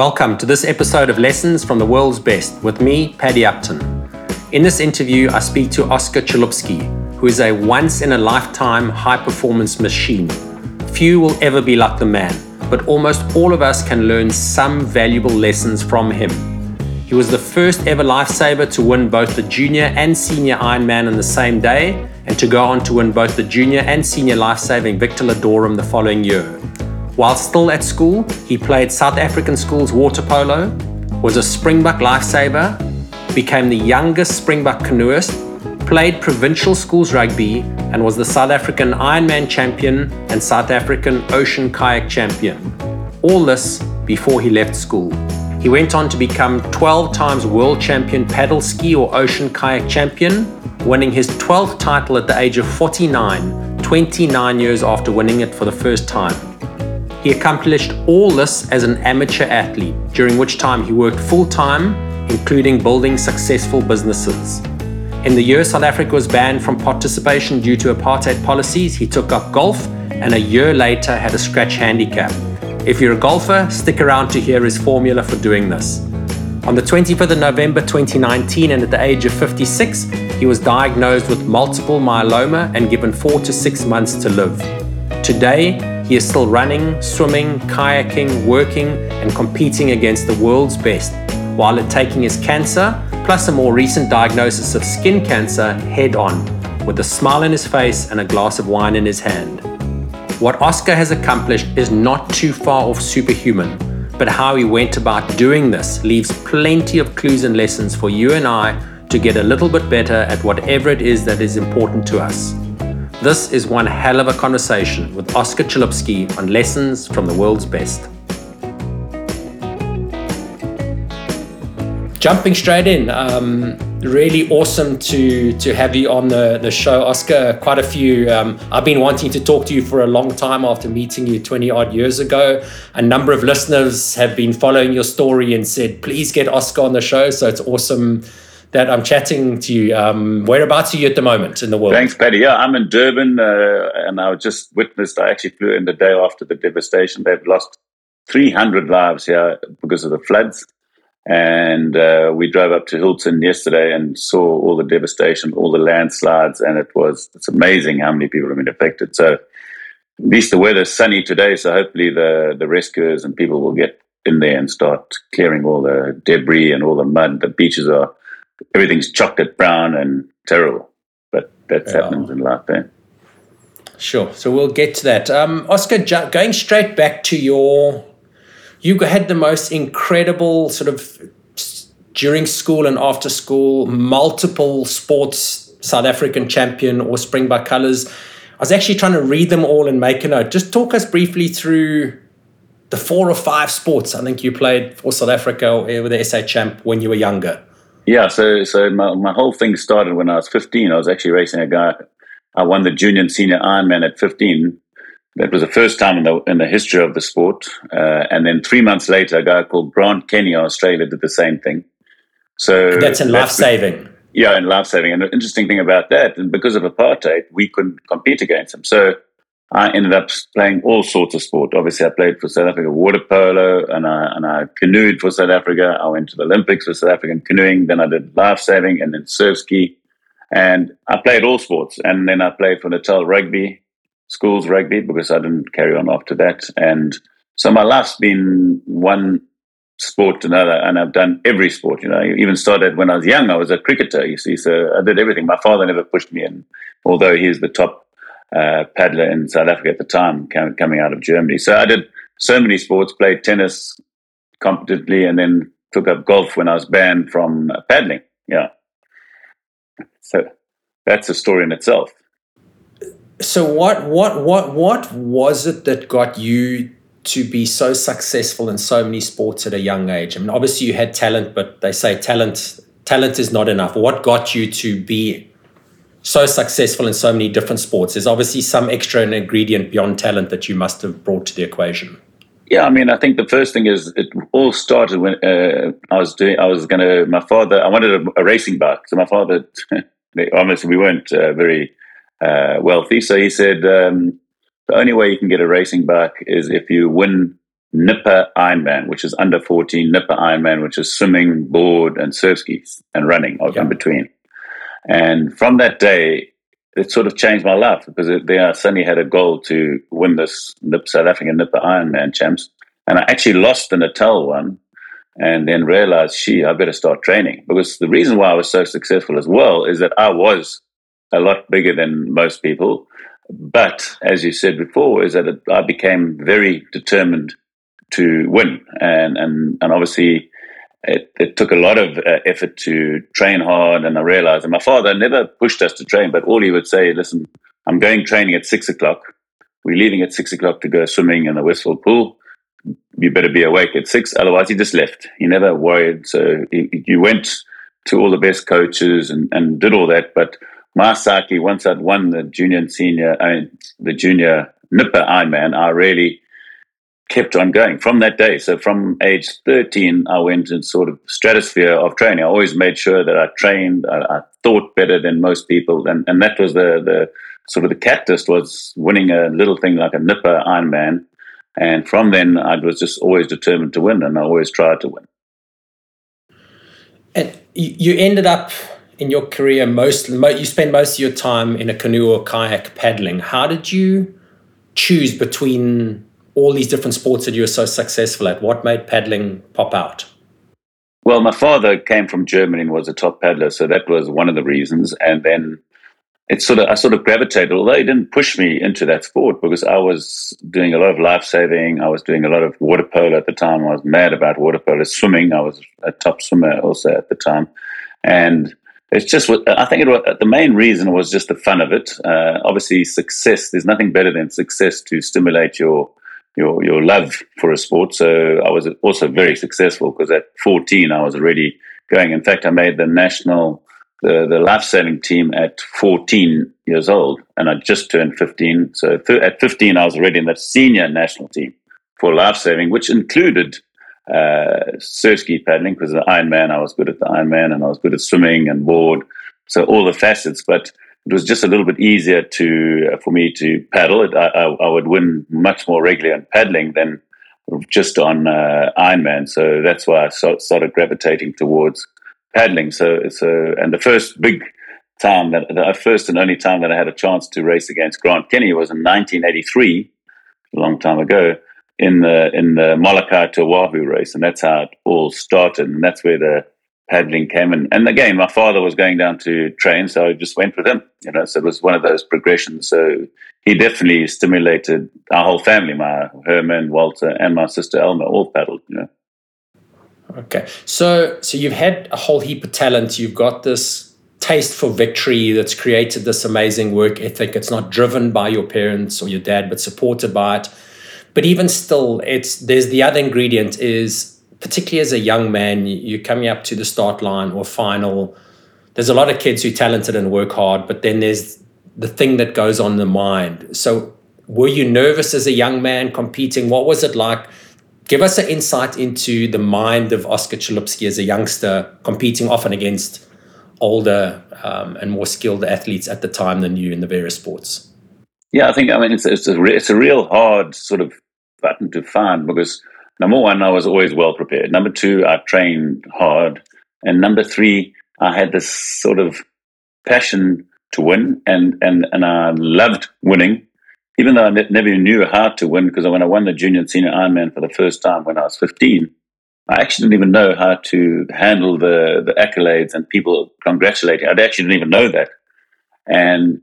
Welcome to this episode of Lessons from the World's Best with me, Paddy Upton. In this interview, I speak to Oscar Chalupsky, who is a once in a lifetime high performance machine. Few will ever be like the man, but almost all of us can learn some valuable lessons from him. He was the first ever lifesaver to win both the junior and senior Ironman on the same day, and to go on to win both the junior and senior lifesaving Victor Ludorum the following year. While still at school, he played South African schools water polo, was a Springbok lifesaver, became the youngest Springbok canoeist, played provincial schools rugby, and was the South African Ironman champion and South African ocean kayak champion. All this before he left school. He went on to become 12 times world champion paddle ski or ocean kayak champion, winning his 12th title at the age of 49, 29 years after winning it for the first time. He accomplished all this as an amateur athlete, during which time he worked full time, including building successful businesses. In the year South Africa was banned from participation due to apartheid policies, he took up golf and a year later had a scratch handicap. If you're a golfer, stick around to hear his formula for doing this. On the 25th of November 2019, and at the age of 56, he was diagnosed with multiple myeloma and given four to six months to live. Today, he is still running, swimming, kayaking, working, and competing against the world's best, while taking his cancer, plus a more recent diagnosis of skin cancer, head on, with a smile on his face and a glass of wine in his hand. What Oscar has accomplished is not too far off superhuman, but how he went about doing this leaves plenty of clues and lessons for you and I to get a little bit better at whatever it is that is important to us. This is one hell of a conversation with Oscar Chalupsky on lessons from the world's best. Jumping straight in, um, really awesome to to have you on the, the show, Oscar. Quite a few. Um, I've been wanting to talk to you for a long time after meeting you 20 odd years ago. A number of listeners have been following your story and said, please get Oscar on the show. So it's awesome that I'm chatting to you. Um, whereabouts are you at the moment in the world? Thanks, Paddy. Yeah, I'm in Durban, uh, and I just witnessed. I actually flew in the day after the devastation. They've lost 300 lives here because of the floods, and uh, we drove up to Hilton yesterday and saw all the devastation, all the landslides, and it was it's amazing how many people have been affected. So. At least the weather's sunny today, so hopefully the, the rescuers and people will get in there and start clearing all the debris and all the mud. The beaches are everything's chocolate brown and terrible. But that yeah. happens in life. Eh? Sure. So we'll get to that. Um, Oscar, going straight back to your, you had the most incredible sort of during school and after school, multiple sports South African champion or Springbok colours. I was actually trying to read them all and make a note. Just talk us briefly through the four or five sports I think you played for South Africa or with the SA champ when you were younger. Yeah, so so my, my whole thing started when I was 15. I was actually racing a guy. I won the junior and senior Ironman at 15. That was the first time in the in the history of the sport. Uh, and then three months later, a guy called Grant Kenny, Australia, did the same thing. So that's in life saving. Yeah, in life saving. And the interesting thing about that, and because of apartheid, we couldn't compete against him. So I ended up playing all sorts of sport. Obviously, I played for South Africa water polo, and I and I canoed for South Africa. I went to the Olympics for South African canoeing. Then I did life saving, and then surf ski. And I played all sports, and then I played for Natal rugby, schools rugby, because I didn't carry on after that. And so my life's been one sport to another, and I've done every sport. You know, I even started when I was young. I was a cricketer. You see, so I did everything. My father never pushed me in, although he's the top uh, paddler in South Africa at the time, coming out of Germany. So I did so many sports, played tennis competently, and then took up golf when I was banned from paddling. Yeah. So that's a story in itself. So what what what what was it that got you to be so successful in so many sports at a young age? I mean, obviously you had talent, but they say talent talent is not enough. What got you to be so successful in so many different sports? There's obviously some extra ingredient beyond talent that you must have brought to the equation. Yeah, I mean, I think the first thing is it all started when uh, I was doing. I was going to. My father. I wanted a, a, racing bike, so my father. obviously, we weren't uh, very uh, wealthy, so he said um, the only way you can get a racing bike is if you win Nipper Ironman, which is under 14, Nipper Ironman, which is swimming, board, and surf skis and running yeah. in between. And from that day, it sort of changed my life because it, there I suddenly had a goal to win this Nip, South African Nipper Ironman champs. And I actually lost the Natal one and then realized, she, I better start training. Because the reason why I was so successful as well is that I was a lot bigger than most people. But as you said before, is that it, I became very determined to win. And, and, and obviously, it, it took a lot of uh, effort to train hard. And I realized, and my father never pushed us to train, but all he would say, listen, I'm going training at six o'clock. We're leaving at six o'clock to go swimming in the Westfield pool. You better be awake at six. Otherwise, he just left. He never worried. So he went to all the best coaches and, and did all that. But my psyche, once I'd won the junior and senior, I mean, the junior Nipper Ironman, I really kept on going from that day. So from age 13, I went in sort of stratosphere of training. I always made sure that I trained, I, I thought better than most people. And, and that was the, the sort of the catalyst was winning a little thing like a Nipper Ironman. And from then, I was just always determined to win, and I always tried to win. And you ended up in your career most you spend most of your time in a canoe or kayak paddling. How did you choose between all these different sports that you were so successful at? What made paddling pop out? Well, my father came from Germany and was a top paddler, so that was one of the reasons. And then it sort of I sort of gravitated, although he didn't push me into that sport because I was doing a lot of life saving. I was doing a lot of water polo at the time. I was mad about water polo. Swimming, I was a top swimmer also at the time, and it's just I think it was, the main reason was just the fun of it. Uh, obviously, success. There's nothing better than success to stimulate your your your love for a sport. So I was also very successful because at 14 I was already going. In fact, I made the national the the life saving team at 14 years old, and I just turned 15. So th- at 15 I was already in the senior national team for life saving, which included uh, surf ski paddling because the Ironman I was good at the Ironman and I was good at swimming and board. So all the facets, but it was just a little bit easier to uh, for me to paddle. It, I, I, would win much more regularly on paddling than just on uh, Ironman. So that's why I started gravitating towards paddling. So, so and the first big time that the first and only time that I had a chance to race against Grant Kenny was in 1983, a long time ago, in the in the Molokai to Oahu race, and that's how it all started, and that's where the paddling came. And again, my father was going down to train, so I just went with him. You know, so it was one of those progressions. So he definitely stimulated our whole family. My Herman, Walter, and my sister Elma all paddled. You know. Okay, so so you've had a whole heap of talent. You've got this taste for victory that's created this amazing work ethic. It's not driven by your parents or your dad, but supported by it. But even still, it's there's the other ingredient is particularly as a young man, you're coming up to the start line or final. There's a lot of kids who are talented and work hard, but then there's the thing that goes on the mind. So, were you nervous as a young man competing? What was it like? Give us an insight into the mind of Oscar Chalupsky as a youngster competing often against older um, and more skilled athletes at the time than you in the various sports. Yeah, I think I mean it's it's a it's a real hard sort of button to find because Number one, I was always well prepared. Number two, I trained hard. And number three, I had this sort of passion to win and, and, and I loved winning, even though I ne- never knew how to win because when I won the junior and senior Ironman for the first time when I was 15, I actually didn't even know how to handle the, the accolades and people congratulating. I actually didn't even know that. And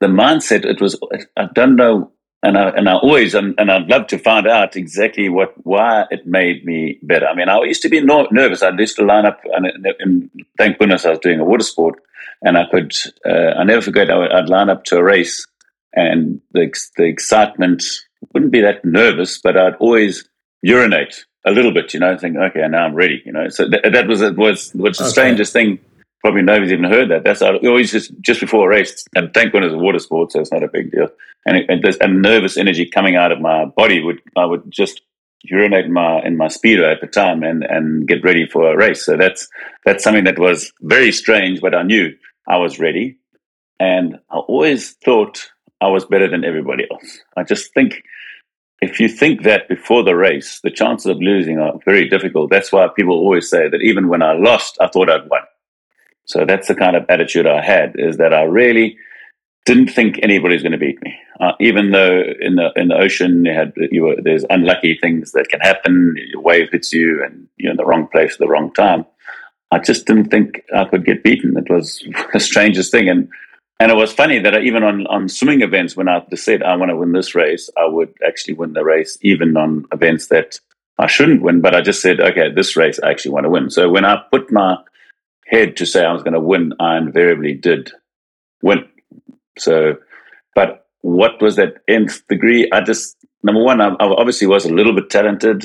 the mindset, it was, I don't know and I and I always and, and I'd love to find out exactly what why it made me better. I mean, I used to be no, nervous. I used to line up, and, and, thank goodness I was doing a water sport, and I could. Uh, I never forget. I would, I'd line up to a race, and the the excitement wouldn't be that nervous, but I'd always urinate a little bit. You know, think, okay, now I'm ready. You know, so th- that was it was was the okay. strangest thing probably nobody's even heard that. That's always just just before a race, and thank goodness it's a water sport, so it's not a big deal. And, it, and there's a nervous energy coming out of my body would I would just urinate in my in my speedo at the time and and get ready for a race. So that's that's something that was very strange, but I knew I was ready, and I always thought I was better than everybody else. I just think if you think that before the race, the chances of losing are very difficult. That's why people always say that even when I lost, I thought I'd won. So that's the kind of attitude I had is that I really didn't think anybody's going to beat me. Uh, even though in the in the ocean you had you were, there's unlucky things that can happen. Your wave hits you and you're in the wrong place at the wrong time. I just didn't think I could get beaten. It was the strangest thing. And and it was funny that I, even on, on swimming events, when I said I want to win this race, I would actually win the race, even on events that I shouldn't win. But I just said, okay, this race I actually want to win. So when I put my head to say I was going to win, I invariably did win. So, but what was that nth degree? I just number one, I, I obviously was a little bit talented.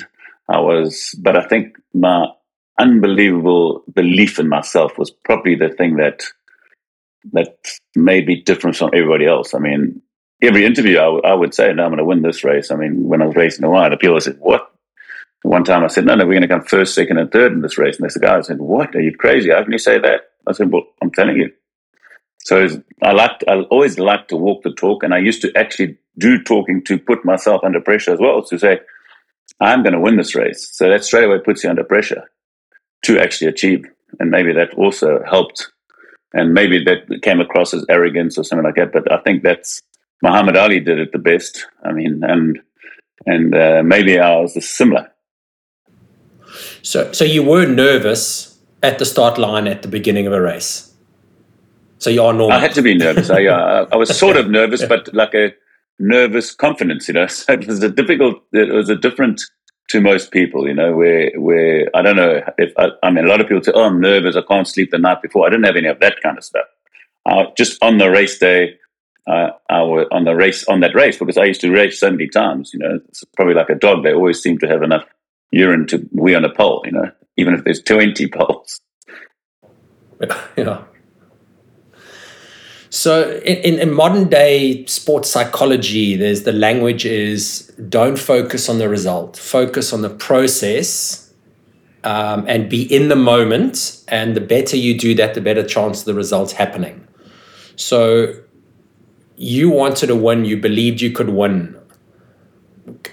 I was, but I think my unbelievable belief in myself was probably the thing that that made me different from everybody else. I mean, every interview I, w- I would say, no, I'm going to win this race. I mean, when I was racing the wide, people said, what? One time I said, no, no, we're going to come first, second, and third in this race. And the guy said, what? Are you crazy? How can you say that? I said, well, I'm telling you. So I liked, I always liked to walk the talk. And I used to actually do talking to put myself under pressure as well to say, I'm going to win this race. So that straight away puts you under pressure to actually achieve. And maybe that also helped. And maybe that came across as arrogance or something like that. But I think that's Muhammad Ali did it the best. I mean, and and uh, maybe ours is similar. So, so you were nervous at the start line at the beginning of a race. So you are normal. I had to be nervous. I, uh, I was sort of nervous, but like a nervous confidence, you know. So it was a difficult. It was a different to most people, you know, where where I don't know if I, I, mean a lot of people say, "Oh, I'm nervous. I can't sleep the night before." I didn't have any of that kind of stuff. Uh, just on the race day, uh, I was on the race on that race because I used to race so many times. You know, it's probably like a dog. They always seem to have enough urine to wee on a pole. You know, even if there's twenty poles. Yeah. So in, in, modern day sports psychology, there's the language is don't focus on the result, focus on the process um, and be in the moment. And the better you do that, the better chance of the results happening. So you wanted to win, you believed you could win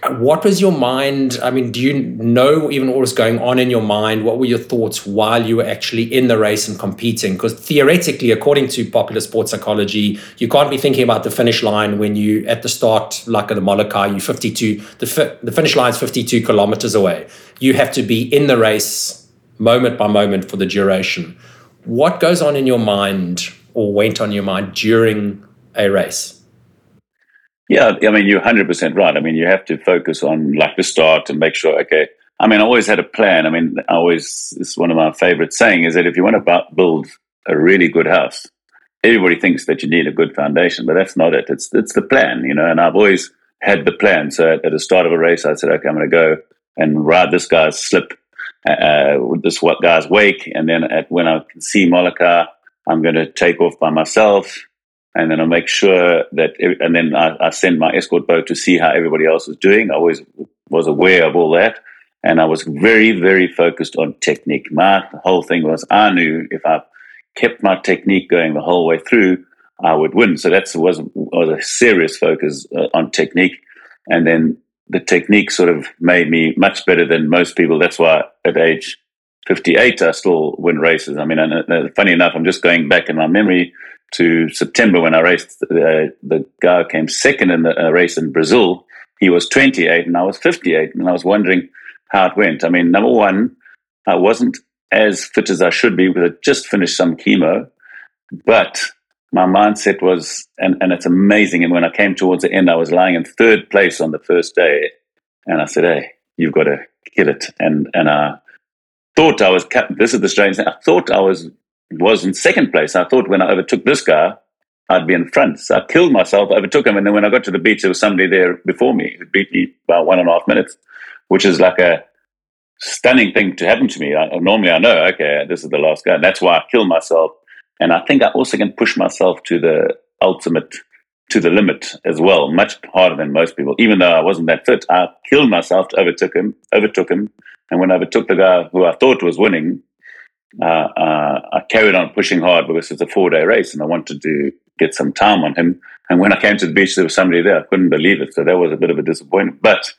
what was your mind? I mean, do you know even what was going on in your mind? What were your thoughts while you were actually in the race and competing? Because theoretically, according to popular sports psychology, you can't be thinking about the finish line when you at the start, like at the Molokai, you 52. The fi- the finish line is 52 kilometers away. You have to be in the race moment by moment for the duration. What goes on in your mind or went on your mind during a race? Yeah, I mean, you're 100% right. I mean, you have to focus on like the start and make sure, okay. I mean, I always had a plan. I mean, I always, it's one of my favorite saying is that if you want to build a really good house, everybody thinks that you need a good foundation, but that's not it. It's, it's the plan, you know, and I've always had the plan. So at, the start of a race, I said, okay, I'm going to go and ride this guy's slip, uh, this what guy's wake. And then at, when I can see Molokai, I'm going to take off by myself and then I make sure that, and then I, I, send my escort boat to see how everybody else is doing. I always was aware of all that, and I was very, very focused on technique. My the whole thing was I knew if I kept my technique going the whole way through, I would win. So that was was a serious focus uh, on technique, and then the technique sort of made me much better than most people. That's why at age 58, I still win races. I mean, uh, funny enough, I'm just going back in my memory to September when I raced. Uh, the guy came second in the uh, race in Brazil. He was 28 and I was 58, and I was wondering how it went. I mean, number one, I wasn't as fit as I should be because I just finished some chemo, but my mindset was, and, and it's amazing. And when I came towards the end, I was lying in third place on the first day, and I said, "Hey, you've got to kill it." And and I thought I was. This is the strange thing. I thought I was was in second place. I thought when I overtook this guy, I'd be in front. So I killed myself, overtook him, and then when I got to the beach, there was somebody there before me who beat me by one and a half minutes, which is like a stunning thing to happen to me. I, normally, I know, okay, this is the last guy. That's why I killed myself, and I think I also can push myself to the ultimate, to the limit as well, much harder than most people. Even though I wasn't that fit, I killed myself to overtook him, overtook him, and when I overtook the guy who I thought was winning, uh, uh, I carried on pushing hard because it's a four day race and I wanted to get some time on him. And when I came to the beach, there was somebody there. I couldn't believe it. So that was a bit of a disappointment. But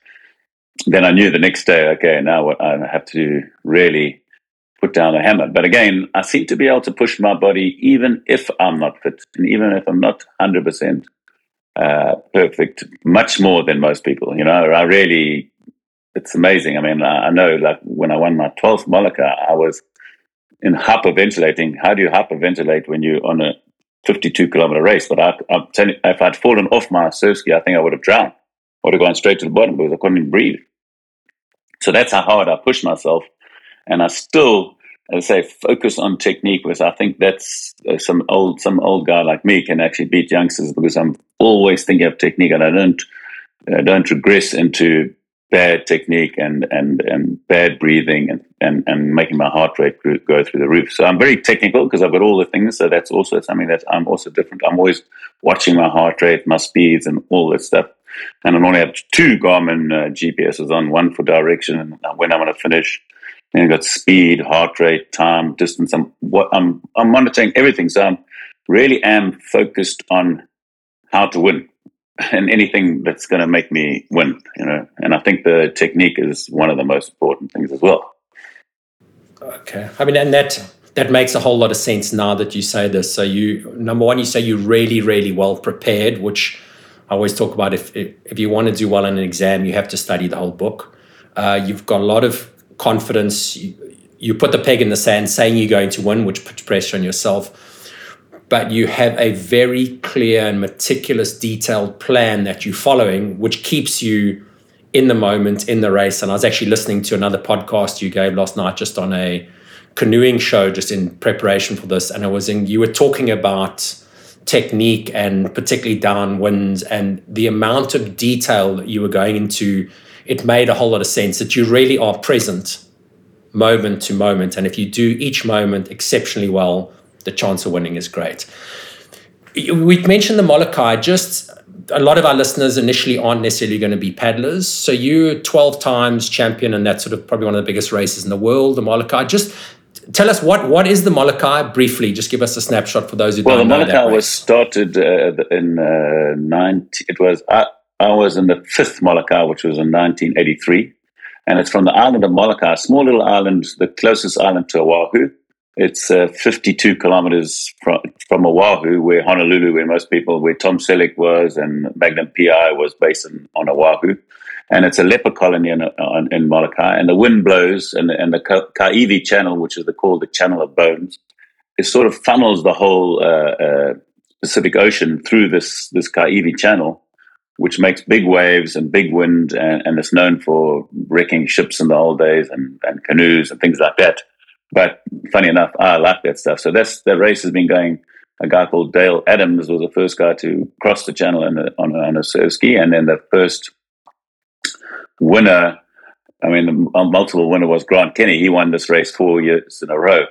then I knew the next day, okay, now I have to really put down a hammer. But again, I seem to be able to push my body even if I'm not fit and even if I'm not 100% uh, perfect, much more than most people. You know, I really, it's amazing. I mean, I, know like when I won my 12th Molokai, I was in hyperventilating. How do you hyperventilate when you're on a 52 kilometer race? But I, I'm telling you, if I'd fallen off my surf ski, I think I would have drowned. I would have gone straight to the bottom because I couldn't even breathe. So that's how hard I pushed myself and I still, as I say, focus on technique because I think that's uh, some old some old guy like me can actually beat youngsters because I'm always thinking of technique and I don't I don't regress into bad technique and and and bad breathing and and, and making my heart rate go through the roof. So I'm very technical because I've got all the things. So that's also something that I'm also different. I'm always watching my heart rate, my speeds, and all this stuff. And I only have two Garmin uh, GPSs on, one for direction and when I'm going to finish, and I've got speed, heart rate, time, distance. I'm what I'm I'm monitoring everything. So I'm really am focused on how to win and anything that's going to make me win. You know, and I think the technique is one of the most important things as well. Okay, I mean, and that that makes a whole lot of sense now that you say this. So you number one, you say you're really, really well prepared, which I always talk about. If if, if you want to do well in an exam, you have to study the whole book. Uh, you've got a lot of confidence. You, you put the peg in the sand saying you're going to win, which puts pressure on yourself. But you have a very clear and meticulous, detailed plan that you're following, which keeps you in the moment, in the race. And I was actually listening to another podcast you gave last night just on a canoeing show, just in preparation for this. And I was in, you were talking about technique and particularly downwinds and the amount of detail that you were going into it made a whole lot of sense that you really are present moment to moment. And if you do each moment exceptionally well, the chance of winning is great. We've mentioned the Molokai, just a lot of our listeners initially aren't necessarily going to be paddlers. So you're 12 times champion, and that's sort of probably one of the biggest races in the world, the Molokai. Just tell us what what is the Molokai briefly. Just give us a snapshot for those who well, don't know. Well, the Molokai was started uh, in uh, 90, it was uh, I was in the fifth Molokai, which was in 1983. And it's from the island of Molokai, a small little island, the closest island to Oahu. It's uh, 52 kilometers from, from Oahu, where Honolulu, where most people, where Tom Selleck was and Magnum PI was based in, on Oahu. And it's a leper colony in, in Molokai. And the wind blows, and, and the Kaiwi Channel, which is the, called the Channel of Bones, it sort of funnels the whole uh, uh, Pacific Ocean through this, this Kaiwi Channel which makes big waves and big wind, and, and it's known for wrecking ships in the old days and, and canoes and things like that. But funny enough, I like that stuff. So that's the race has been going. A guy called Dale Adams was the first guy to cross the channel a, on, a, on a surf ski, and then the first winner. I mean, multiple winner was Grant Kenny. He won this race four years in a row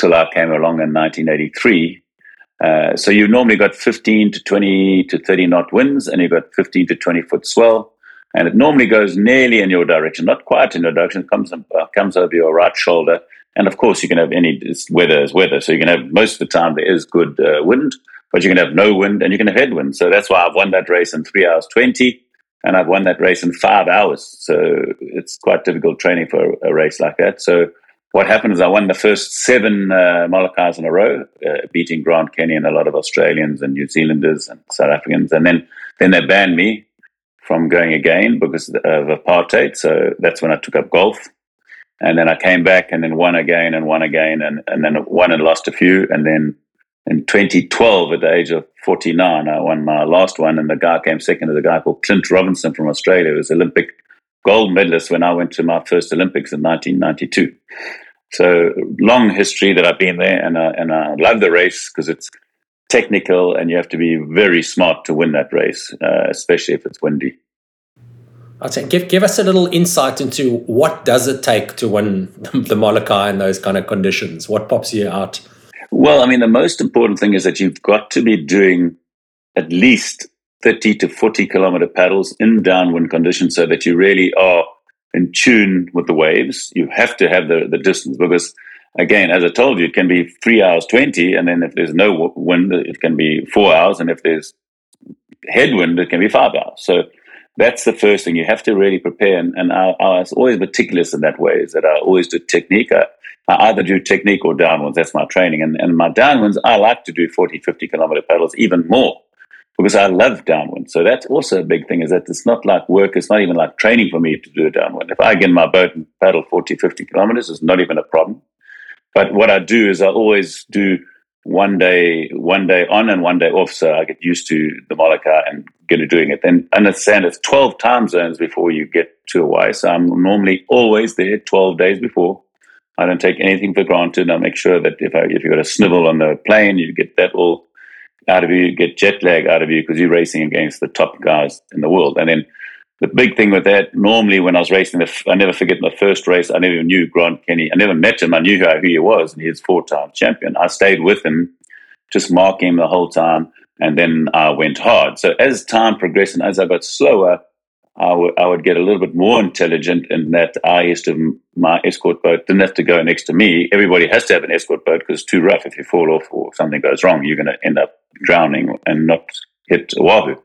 till I came along in 1983 uh, so you normally got 15 to 20 to 30 knot winds, and you've got 15 to 20 foot swell, and it normally goes nearly in your direction, not quite in your direction. Comes uh, comes over your right shoulder, and of course you can have any weather is weather. So you can have most of the time there is good uh, wind, but you can have no wind and you can have headwind. So that's why I've won that race in three hours twenty, and I've won that race in five hours. So it's quite difficult training for a race like that. So what happened is I won the first seven uh, Molokais in a row, uh, beating Grant Kenny and a lot of Australians and New Zealanders and South Africans. And then, then they banned me from going again because of apartheid. So that's when I took up golf. And then I came back and then won again and won again and, and then won and lost a few. And then in 2012, at the age of 49, I won my last one. And the guy came second to the guy called Clint Robinson from Australia, who was Olympic gold medalist when I went to my first Olympics in 1992. So long history that I've been there, and I, and I love the race because it's technical, and you have to be very smart to win that race, uh, especially if it's windy. Say give give us a little insight into what does it take to win the Molokai in those kind of conditions. What pops you out? Well, I mean, the most important thing is that you've got to be doing at least 30 to 40 kilometer paddles in downwind conditions so that you really are in tune with the waves. You have to have the, the distance because again, as I told you, it can be three hours 20. And then if there's no wind, it can be four hours. And if there's headwind, it can be five hours. So that's the first thing. You have to really prepare. And, and I, I was always meticulous in that way, is that I always do technique. I, I either do technique or downwinds. That's my training. And, and my downwinds, I like to do 40, 50 kilometer paddles even more because I love downwind. So that's also a big thing is that it's not like work. It's not even like training for me to do a downwind. If I get in my boat and paddle 40, 50 kilometers, it's not even a problem. But what I do is I always do one day, one day on and one day off. So I get used to the Molokai and get to doing it. Then understand it's 12 time zones before you get to Hawaii. So I'm normally always there 12 days before. I don't take anything for granted. I make sure that if I, if you've got a snivel on the plane, you get that all out of you, you get jet lag out of you because you're racing against the top guys in the world. And then the big thing with that, normally when I was racing, the, I never forget my first race. I never knew Grant Kenny. I never met him. I knew who he was, and he's four-time champion. I stayed with him, just marking him the whole time, and then I went hard. So as time progressed and as I got slower, I would would get a little bit more intelligent in that I used to my escort boat didn't have to go next to me. Everybody has to have an escort boat because it's too rough. If you fall off or something goes wrong, you're going to end up drowning and not hit Oahu.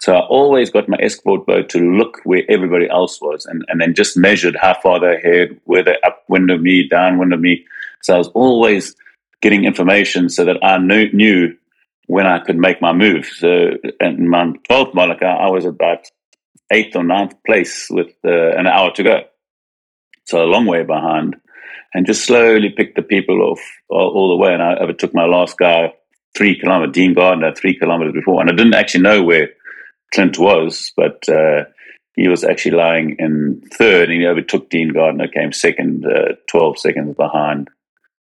So I always got my escort boat to look where everybody else was and, and then just measured how far they had, where they upwind of me, downwind of me. So I was always getting information so that I knew, knew when I could make my move. So in my 12th Molokai, I was about eighth or ninth place with uh, an hour to go. So a long way behind and just slowly picked the people off all, all the way. And I overtook my last guy three kilometers, Dean Gardner, three kilometers before. And I didn't actually know where Clint was, but uh, he was actually lying in third, and he overtook Dean Gardner, came second, uh, 12 seconds behind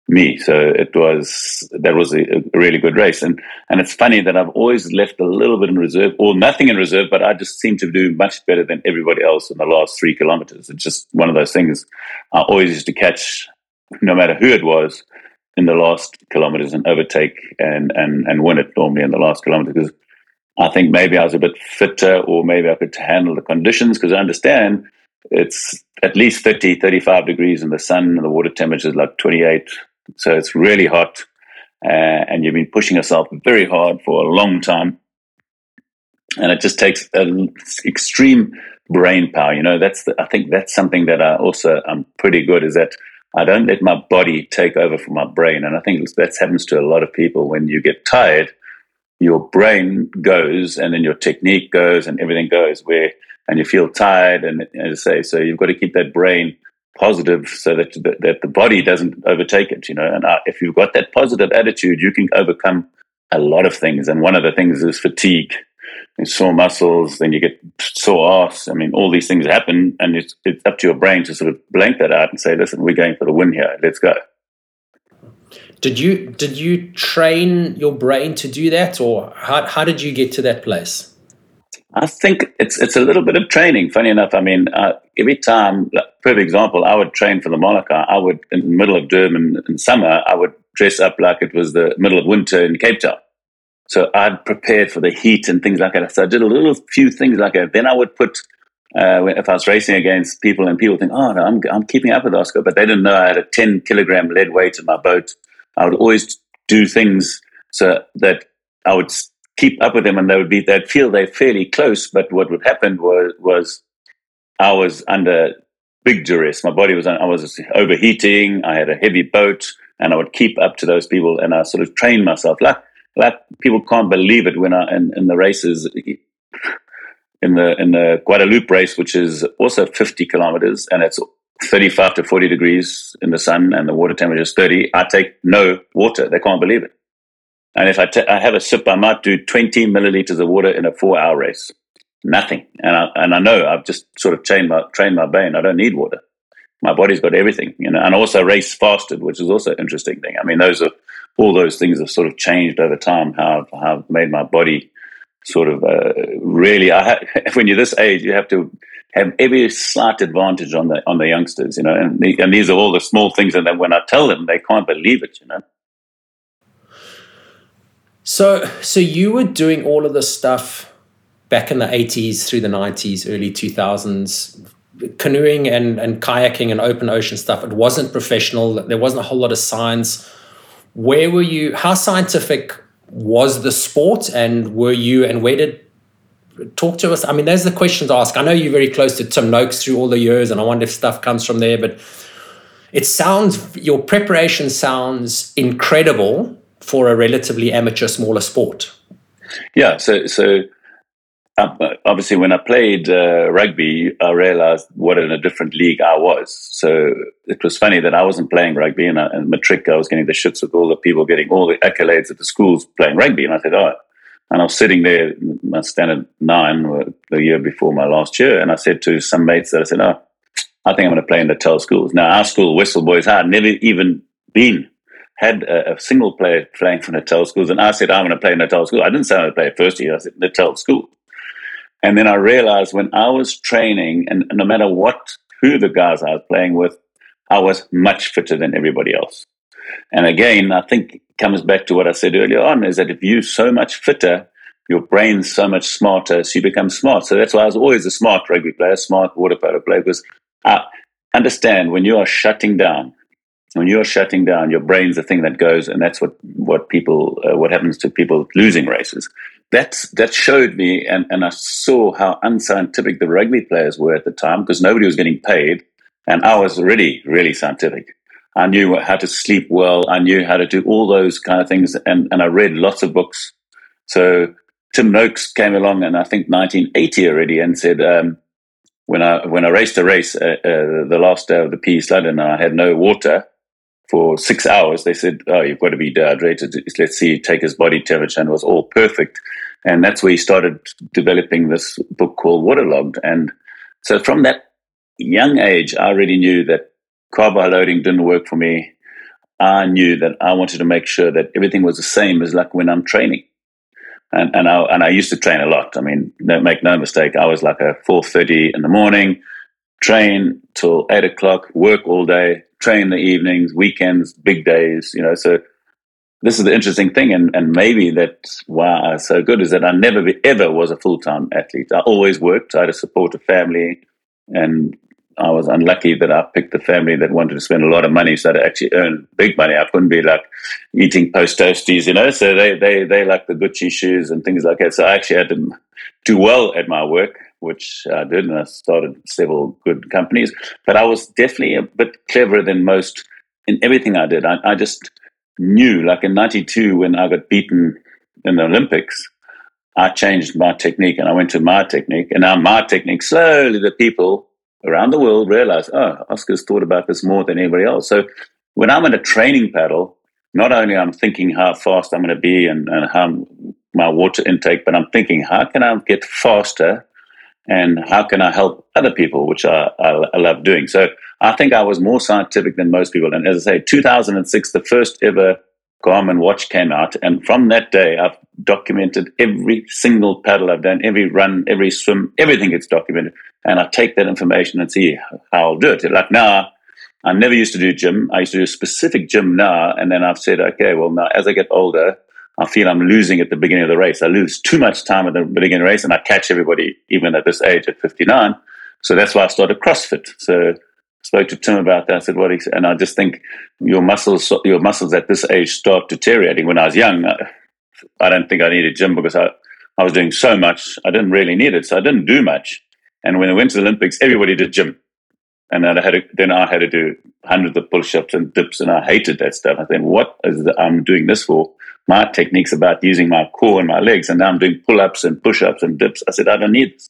me. So it was that was a, a, really good race, and and it's funny that I've always left a little bit in reserve or nothing in reserve, but I just seem to do much better than everybody else in the last three kilometers. It's just one of those things. I always used to catch, no matter who it was, in the last kilometers and overtake and and and win it normally in the last kilometer because I think maybe I was a bit fitter or maybe I could handle the conditions because I understand it's at least 30, 35 degrees in the sun and the water temperature is like 28. So it's really hot. Uh, and you've been pushing yourself very hard for a long time. And it just takes an extreme brain power. You know, that's the, I think that's something that I also I'm pretty good is that I don't let my body take over for my brain. And I think that happens to a lot of people when you get tired your brain goes and then your technique goes and everything goes where and you feel tired and as I say so you've got to keep that brain positive so that that the body doesn't overtake it you know. And uh, if you've got that positive attitude you can overcome a lot of things. And one of the things is fatigue. And sore muscles then you get sore ass i mean all these things happen and it's, it's up to your brain to sort of blank that out and say listen we're going for the win here. Let's go did you did you train your brain to do that, or how how did you get to that place? I think it's it's a little bit of training. Funny enough, I mean, uh, every time, perfect example, I would train for the Molokai. I would, in the middle of Durban in summer, I would dress up like it was the middle of winter in Cape Town. So I'd prepared for the heat and things like that. So I did a little few things like that. Then I would put, uh, if I was racing against people and people think, oh, no, I'm, I'm keeping up with Oscar, but they didn't know I had a 10 kilogram lead weight in my boat. I would always do things so that I would keep up with them, and they would be they'd feel they're fairly close. But what would happen was was I was under big duress. My body was I was overheating. I had a heavy boat, and I would keep up to those people, and I sort of trained myself. Like like people can't believe it when I in, in the races in the in the Guadeloupe race, which is also 50 kilometers, and it's 35 to 40 degrees in the sun and the water temperature is 30, I take no water. They can't believe it. And if I, t- I have a sip, I might do 20 milliliters of water in a four hour race. Nothing. And I, and I know I've just sort of trained my, trained my brain. I don't need water. My body's got everything, you know, and also race fasted, which is also an interesting thing. I mean, those are all those things have sort of changed over time, how I've, how I've made my body sort of uh, really, I ha- when you're this age, you have to have every slight advantage on the on the youngsters, you know. And, the, and these are all the small things, and then when I tell them, they can't believe it, you know. So, so you were doing all of this stuff back in the eighties, through the nineties, early two thousands, canoeing and, and kayaking and open ocean stuff, it wasn't professional. There wasn't a whole lot of science. Where were you? How scientific was the sport, and were you? And where did talk to us? I mean, those are the questions to ask. I know you're very close to Tim Noakes through all the years, and I wonder if stuff comes from there. But it sounds your preparation sounds incredible for a relatively amateur, smaller sport. Yeah. So so uh, obviously, when I played uh, rugby, I realized what in a different league I was. So it was funny that I wasn't playing rugby, and in matric, I was getting the shits with all the people getting all the accolades at the schools playing rugby. And I said, oh, and I was sitting there, my standard nine, uh, the year before my last year, and I said to some mates that I said, oh, I think I'm going to play in the Natal schools. Now, our school, Westville Boys had never even been had a, a, single player playing for Natal schools, and I said, I'm going to play in Natal school. I didn't say I would play first year. I said Natal school. And then I realized when I was training, and no matter what, who the guys I was playing with, I was much fitter than everybody else. And again, I think it comes back to what I said earlier on is that if you're so much fitter, your brain's so much smarter, so you become smart. So that's why I was always a smart rugby player, smart water polo player, because I understand when you are shutting down, when you're shutting down, your brain's the thing that goes, and that's what what people uh, what happens to people losing races. That's that showed me, and and I saw how unscientific the rugby players were at the time because nobody was getting paid, and I was really really scientific. I knew how to sleep well. I knew how to do all those kind of things, and and I read lots of books. So Tim Noakes came along, and I think 1980 already, and said. Um, when I when I raced a race uh, uh, the last day of the PE London, I had no water for six hours. They said, "Oh, you've got to be dehydrated. Let's see, take his body temperature," and it was all perfect. And that's where he started developing this book called Waterlogged. And so from that young age, I already knew that carbo loading didn't work for me. I knew that I wanted to make sure that everything was the same as like when I'm training. And and I and I used to train a lot. I mean, make no mistake, I was like a four thirty in the morning, train till eight o'clock, work all day, train the evenings, weekends, big days, you know. So this is the interesting thing, and, and maybe that's why I'm so good is that I never ever was a full time athlete. I always worked. I had to support a family, and I was unlucky that I picked the family that wanted to spend a lot of money, so to actually earn big money. I couldn't be like eating post toasties, you know. So they they they like the Gucci shoes and things like that. So I actually had to do well at my work which I did, and I started several good companies. But I was definitely a bit cleverer than most in everything I did. I, I just knew, like in '92 when I got beaten in the Olympics, I changed my technique and I went to my technique, and now my technique. Slowly, the people around the world realize, oh, Oscar's thought about this more than anybody else. So when I'm in a training paddle, not only I'm thinking how fast I'm going to be and, and how my water intake, but I'm thinking how can I get faster and how can I help other people, which I, I, I, love doing. So I think I was more scientific than most people. And as I say, 2006, the first ever Garmin watch came out. And from that day, I've documented every single paddle I've done, every run, every swim, everything gets documented. And I take that information and see how I'll do it. Like now, I never used to do gym. I used to do a specific gym now. And then I've said, okay, well, now as I get older, I feel I'm losing at the beginning of the race. I lose too much time at the beginning of the race and I catch everybody even at this age at 59. So that's why I started CrossFit. So spoke to Tim about that. I said, what? And I just think your muscles, your muscles at this age start deteriorating. When I was young, I, I don't think I needed gym because I, I was doing so much. I didn't really need it. So I didn't do much. And when I went to the Olympics, everybody did gym. And then I had to, then I had to do hundreds of push-ups and dips, and I hated that stuff. I think, what is the, I'm doing this for? my techniques about using my core and my legs, and now I'm doing pull ups and push ups and dips. I said, I don't need this.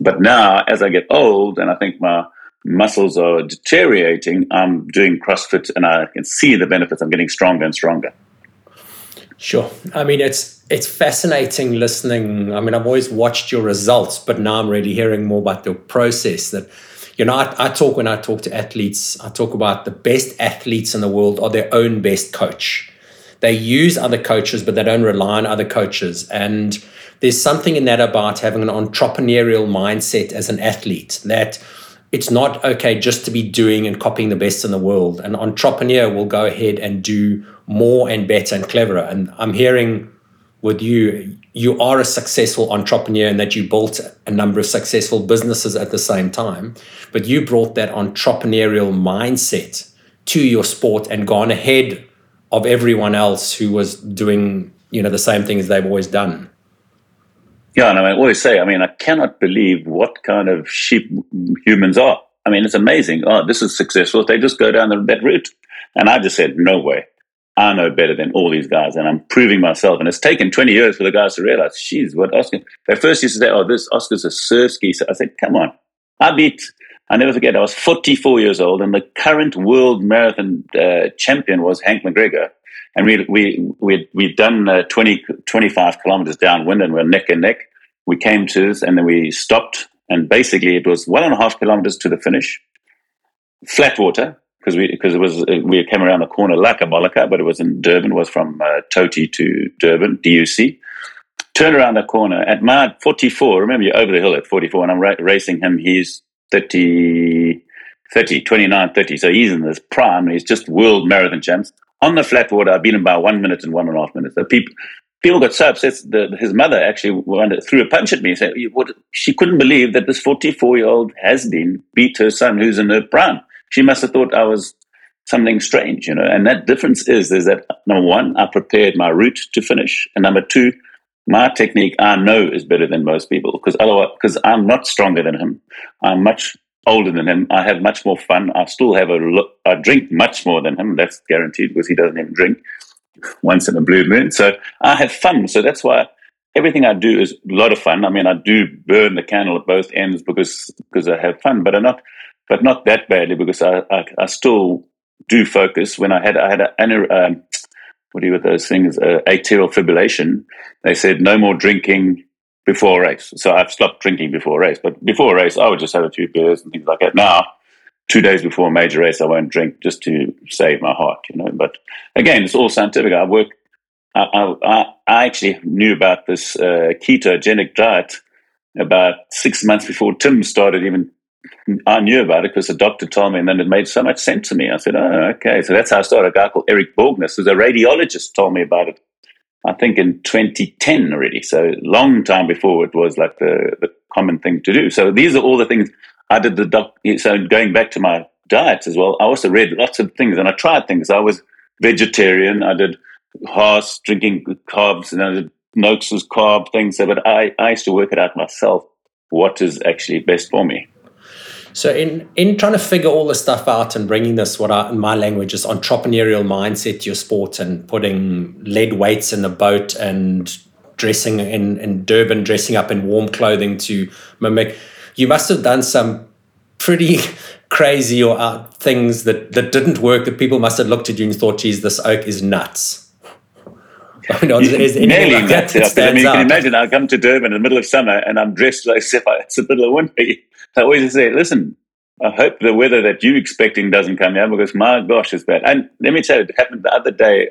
But now, as I get old and I think my muscles are deteriorating, I'm doing CrossFit and I can see the benefits. I'm getting stronger and stronger. Sure. I mean, it's it's fascinating listening. I mean, I've always watched your results, but now I'm really hearing more about the process that you know, I, I, talk when I talk to athletes, I talk about the best athletes in the world are their own best coach they use other coaches, but they don't rely on other coaches. And there's something in that about having an entrepreneurial mindset as an athlete that it's not okay just to be doing and copying the best in the world. An entrepreneur will go ahead and do more and better and cleverer. And I'm hearing with you, you are a successful entrepreneur and that you built a number of successful businesses at the same time, but you brought that entrepreneurial mindset to your sport and gone ahead of everyone else who was doing, you know, the same things they've always done. Yeah, and I always say, I mean, I cannot believe what kind of sheep humans are. I mean, it's amazing. Oh, this is successful. They just go down that route. And I just said, no way. I know better than all these guys, and I'm proving myself. And it's taken 20 years for the guys to realize, geez, what Oscar. They first used to say, oh, this Oscar's a surf ski. So I said, come on. I beat, I never forget, I was 44 years old, and the current world marathon uh, champion was Hank McGregor. And we, we, we'd, we'd done uh, 20, 25 kilometers downwind, and we we're neck and neck. We came to and then we stopped. And basically, it was one and a half kilometers to the finish, flat water because we because it was we came around the corner like a Molokai, but it was in Durban. Was from uh, Toti to Durban, DUC. Turn around the corner at my 44. Remember, you're over the hill at 44, and I'm ra- racing him. He's 30, 30, 29, 30. So he's in this prime. He's just world marathon champs. On the flat water, I beat him by one minute and one and a half minutes. The people, people got so upset. The, his mother actually threw a punch at me said, she couldn't believe that this 44 year old has been beat her son who's in her prime she must have thought I was something strange, you know. And that difference is is that number one, I prepared my route to finish, and number two, my technique I know is better than most people because otherwise, because I'm not stronger than him, I'm much older than him. I have much more fun. I still have a look. I drink much more than him. That's guaranteed because he doesn't even drink once in a blue moon. So I have fun. So that's why everything I do is a lot of fun. I mean, I do burn the candle at both ends because because I have fun, but I'm not but not that badly because I, I, I still do focus. When I had I had a, um, what do you with those things uh, atrial fibrillation, they said no more drinking before race. So I've stopped drinking before race. But before race, I would just have a few beers and things like that. Now, two days before a major race, I won't drink just to save my heart, you know. But again, it's all scientific. I work. I, I, I actually knew about this uh, ketogenic diet about six months before Tim started even I knew about it because the doctor told me, and then it made so much sense to me. I said, "Oh, okay." So that's how I started. A guy called Eric Borgness, who's a radiologist, told me about it. I think in 2010 already. So long time before it was like the the common thing to do. So these are all the things I did. The doc. So going back to my diet as well, I also read lots of things and I tried things. I was vegetarian. I did Haas drinking carbs, and I did Noakes's carb things. So, but I I used to work it out myself. What is actually best for me? So in in trying to figure all this stuff out and bringing this what I, in my language is entrepreneurial mindset to your sport and putting lead weights in the boat and dressing in, in Durban, dressing up in warm clothing to mimic, you must have done some pretty crazy or uh, things that, that didn't work that people must have looked at you and thought, geez, this oak is nuts. I mean, is Nearly like that, that I mean, you can imagine I come to Durban in the middle of summer and I'm dressed like if it's the middle of winter. I always say, listen, I hope the weather that you're expecting doesn't come here because my gosh, it's bad. And let me tell you, it happened the other day.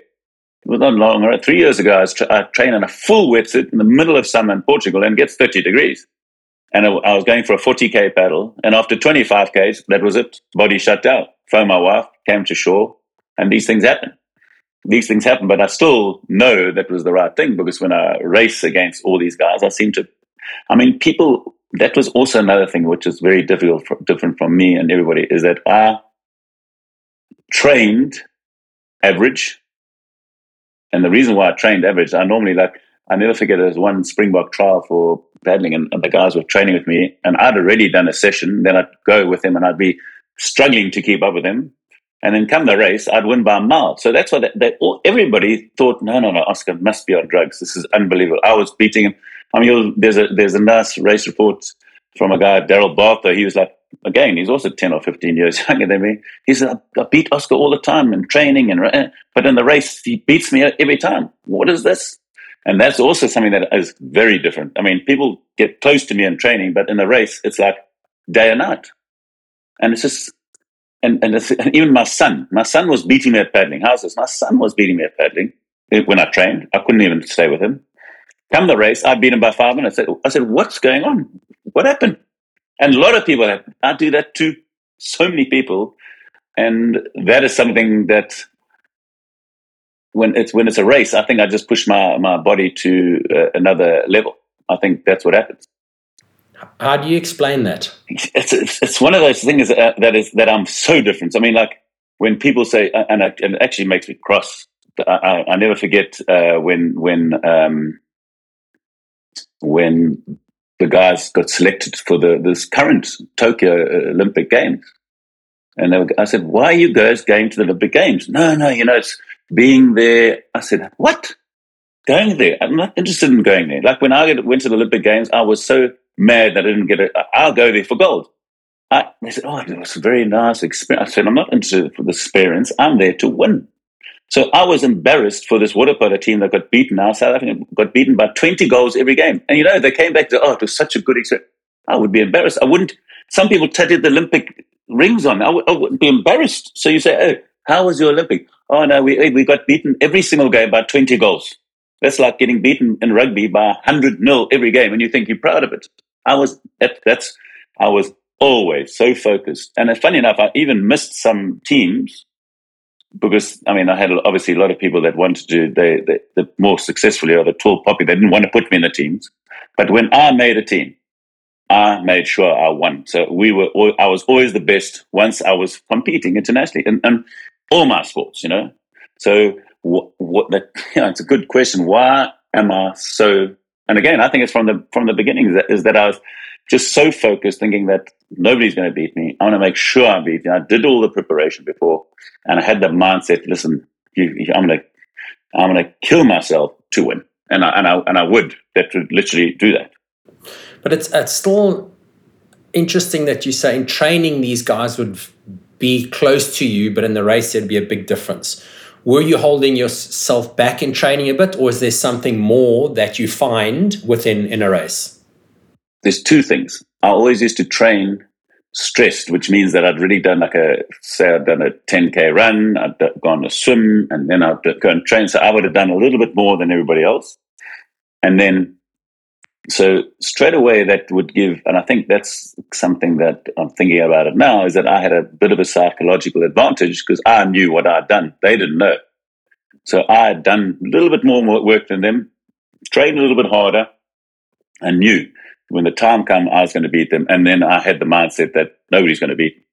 It was not long, right? Three years ago, I was tra- I trained in a full wetsuit in the middle of summer in Portugal and gets 30 degrees. And I, I was going for a 40K paddle. And after 25Ks, that was it. Body shut down. Phoned my wife, came to shore, and these things happen. These things happen, but I still know that was the right thing because when I race against all these guys, I seem to, I mean, people that was also another thing which is very difficult, for, different from me and everybody, is that I trained average. And the reason why I trained average, I normally like, I never forget there was one Springbok trial for paddling, and, and the guys were training with me, and I'd already done a session. Then I'd go with them, and I'd be struggling to keep up with them. And then come the race, I'd win by a mile. So that's why they, they all, everybody thought. No, no, no, Oscar must be on drugs. This is unbelievable. I was beating him. I mean, there's a there's a nice race report from a guy, Daryl Bartha. He was like, again, he's also 10 or 15 years younger than me. He said, I beat Oscar all the time in training, and uh, but in the race, he beats me every time. What is this? And that's also something that is very different. I mean, people get close to me in training, but in the race, it's like day and night. And it's just, and, and, and even my son, my son was beating me at paddling. How's this? My son was beating me at paddling when I trained. I couldn't even stay with him. Come the race, I beat him by five minutes. I said, What's going on? What happened? And a lot of people have, I do that to so many people. And that is something that when it's when it's a race, I think I just push my my body to uh, another level. I think that's what happens. How do you explain that? It's it's, it's one of those things that, that is that I'm so different. I mean, like when people say, and, it, and it actually makes me cross. I, I never forget uh, when when um, when the guys got selected for the this current Tokyo uh, Olympic Games, and were, I said, "Why are you guys going to the Olympic Games?" No, no, you know, it's being there. I said, "What? Going there? I'm not interested in going there." Like when I went to the Olympic Games, I was so mad that I didn't get it. I'll go there for gold. I, they said, "Oh, it was a very nice experience." I said, "I'm not interested for the experience. I'm there to win." So I was embarrassed for this water polo team that got beaten. Now South Africa got beaten by 20 goals every game. And you know, they came back to, oh, it was such a good experience. I would be embarrassed. I wouldn't, some people tatted the Olympic rings on. I w- I wouldn't be embarrassed. So you say, oh, how was your Olympic? Oh, no, we, we got beaten every single game by 20 goals. That's like getting beaten in rugby by 100 nil every game. And you think you're proud of it. I was, that's, I was always so focused. And uh, funny enough, I even missed some teams because I mean, I had obviously a lot of people that wanted to, they, the more successfully or the tall poppy, they didn't want to put me in the teams. But when I made a team, I made sure I won. So we were, I was always the best once I was competing internationally and, all my sports, you know. So what, what that, you know, it's a good question. Why am I so? And again, I think it's from the from the beginning is that, is that I was just so focused, thinking that nobody's going to beat me. I want to make sure I beat you. I did all the preparation before, and I had the mindset. Listen, you, you, I'm going to, I'm going to kill myself to win, and I and I and I would that would literally do that. But it's it's still interesting that you say in training these guys would be close to you, but in the race there'd be a big difference. Were you holding yourself back in training a bit, or is there something more that you find within in a race? There's two things. I always used to train stressed, which means that I'd really done like a, say, I'd done a 10K run, I'd gone to swim, and then I'd go and train. So I would have done a little bit more than everybody else. And then, so straight away, that would give, and I think that's something that I'm thinking about it now, is that I had a bit of a psychological advantage because I knew what I'd done. They didn't know. So I had done a little bit more work than them, trained a little bit harder, and knew when the time came, I was going to beat them. And then I had the mindset that nobody's going to beat me.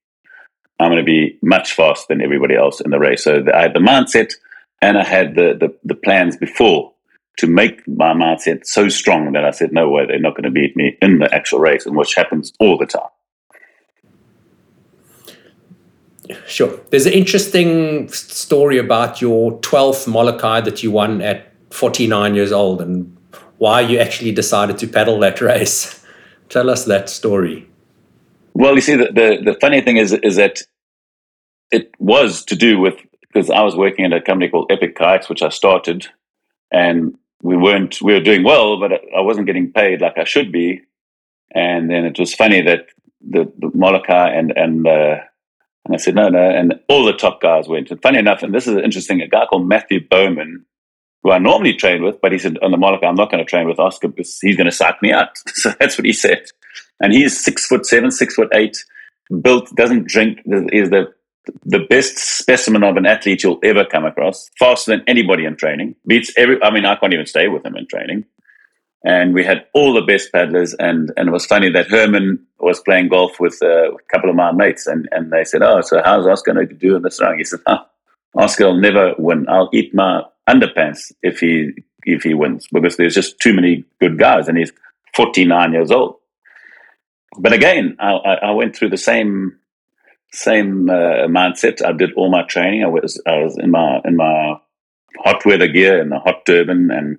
I'm going to be much faster than everybody else in the race. So I had the mindset and I had the, the, the plans before to make my mindset so strong that I said, no way, they're not going to beat me in the actual race, and which happens all the time. Sure. There's an interesting story about your 12th Molokai that you won at 49 years old. And why you actually decided to paddle that race. Tell us that story. Well, you see, the, the, the funny thing is, is that it was to do with because I was working at a company called Epic Kayaks, which I started, and we weren't we were doing well, but I wasn't getting paid like I should be. And then it was funny that the, the Molokai and and uh, and I said no, no, and all the top guys went. And funny enough, and this is interesting, a guy called Matthew Bowman who I normally train with, but he said on the Molokai, I'm not going to train with Oscar because he's going to psych me out. So that's what he said. And he's six foot seven, six foot eight, built, doesn't drink, is the the best specimen of an athlete you'll ever come across, faster than anybody in training. Beats every I mean, I can't even stay with him in training. And we had all the best paddlers, and, and it was funny that Herman was playing golf with uh, a couple of my mates, and, and they said, "Oh, so how's Oscar going to do in this round?" He said, oh, "Oscar will never win. I'll eat my underpants if he if he wins because there's just too many good guys and he's 49 years old. But again, I, I went through the same same uh, mindset. I did all my training. I was I was in my in my hot weather gear and the hot turban and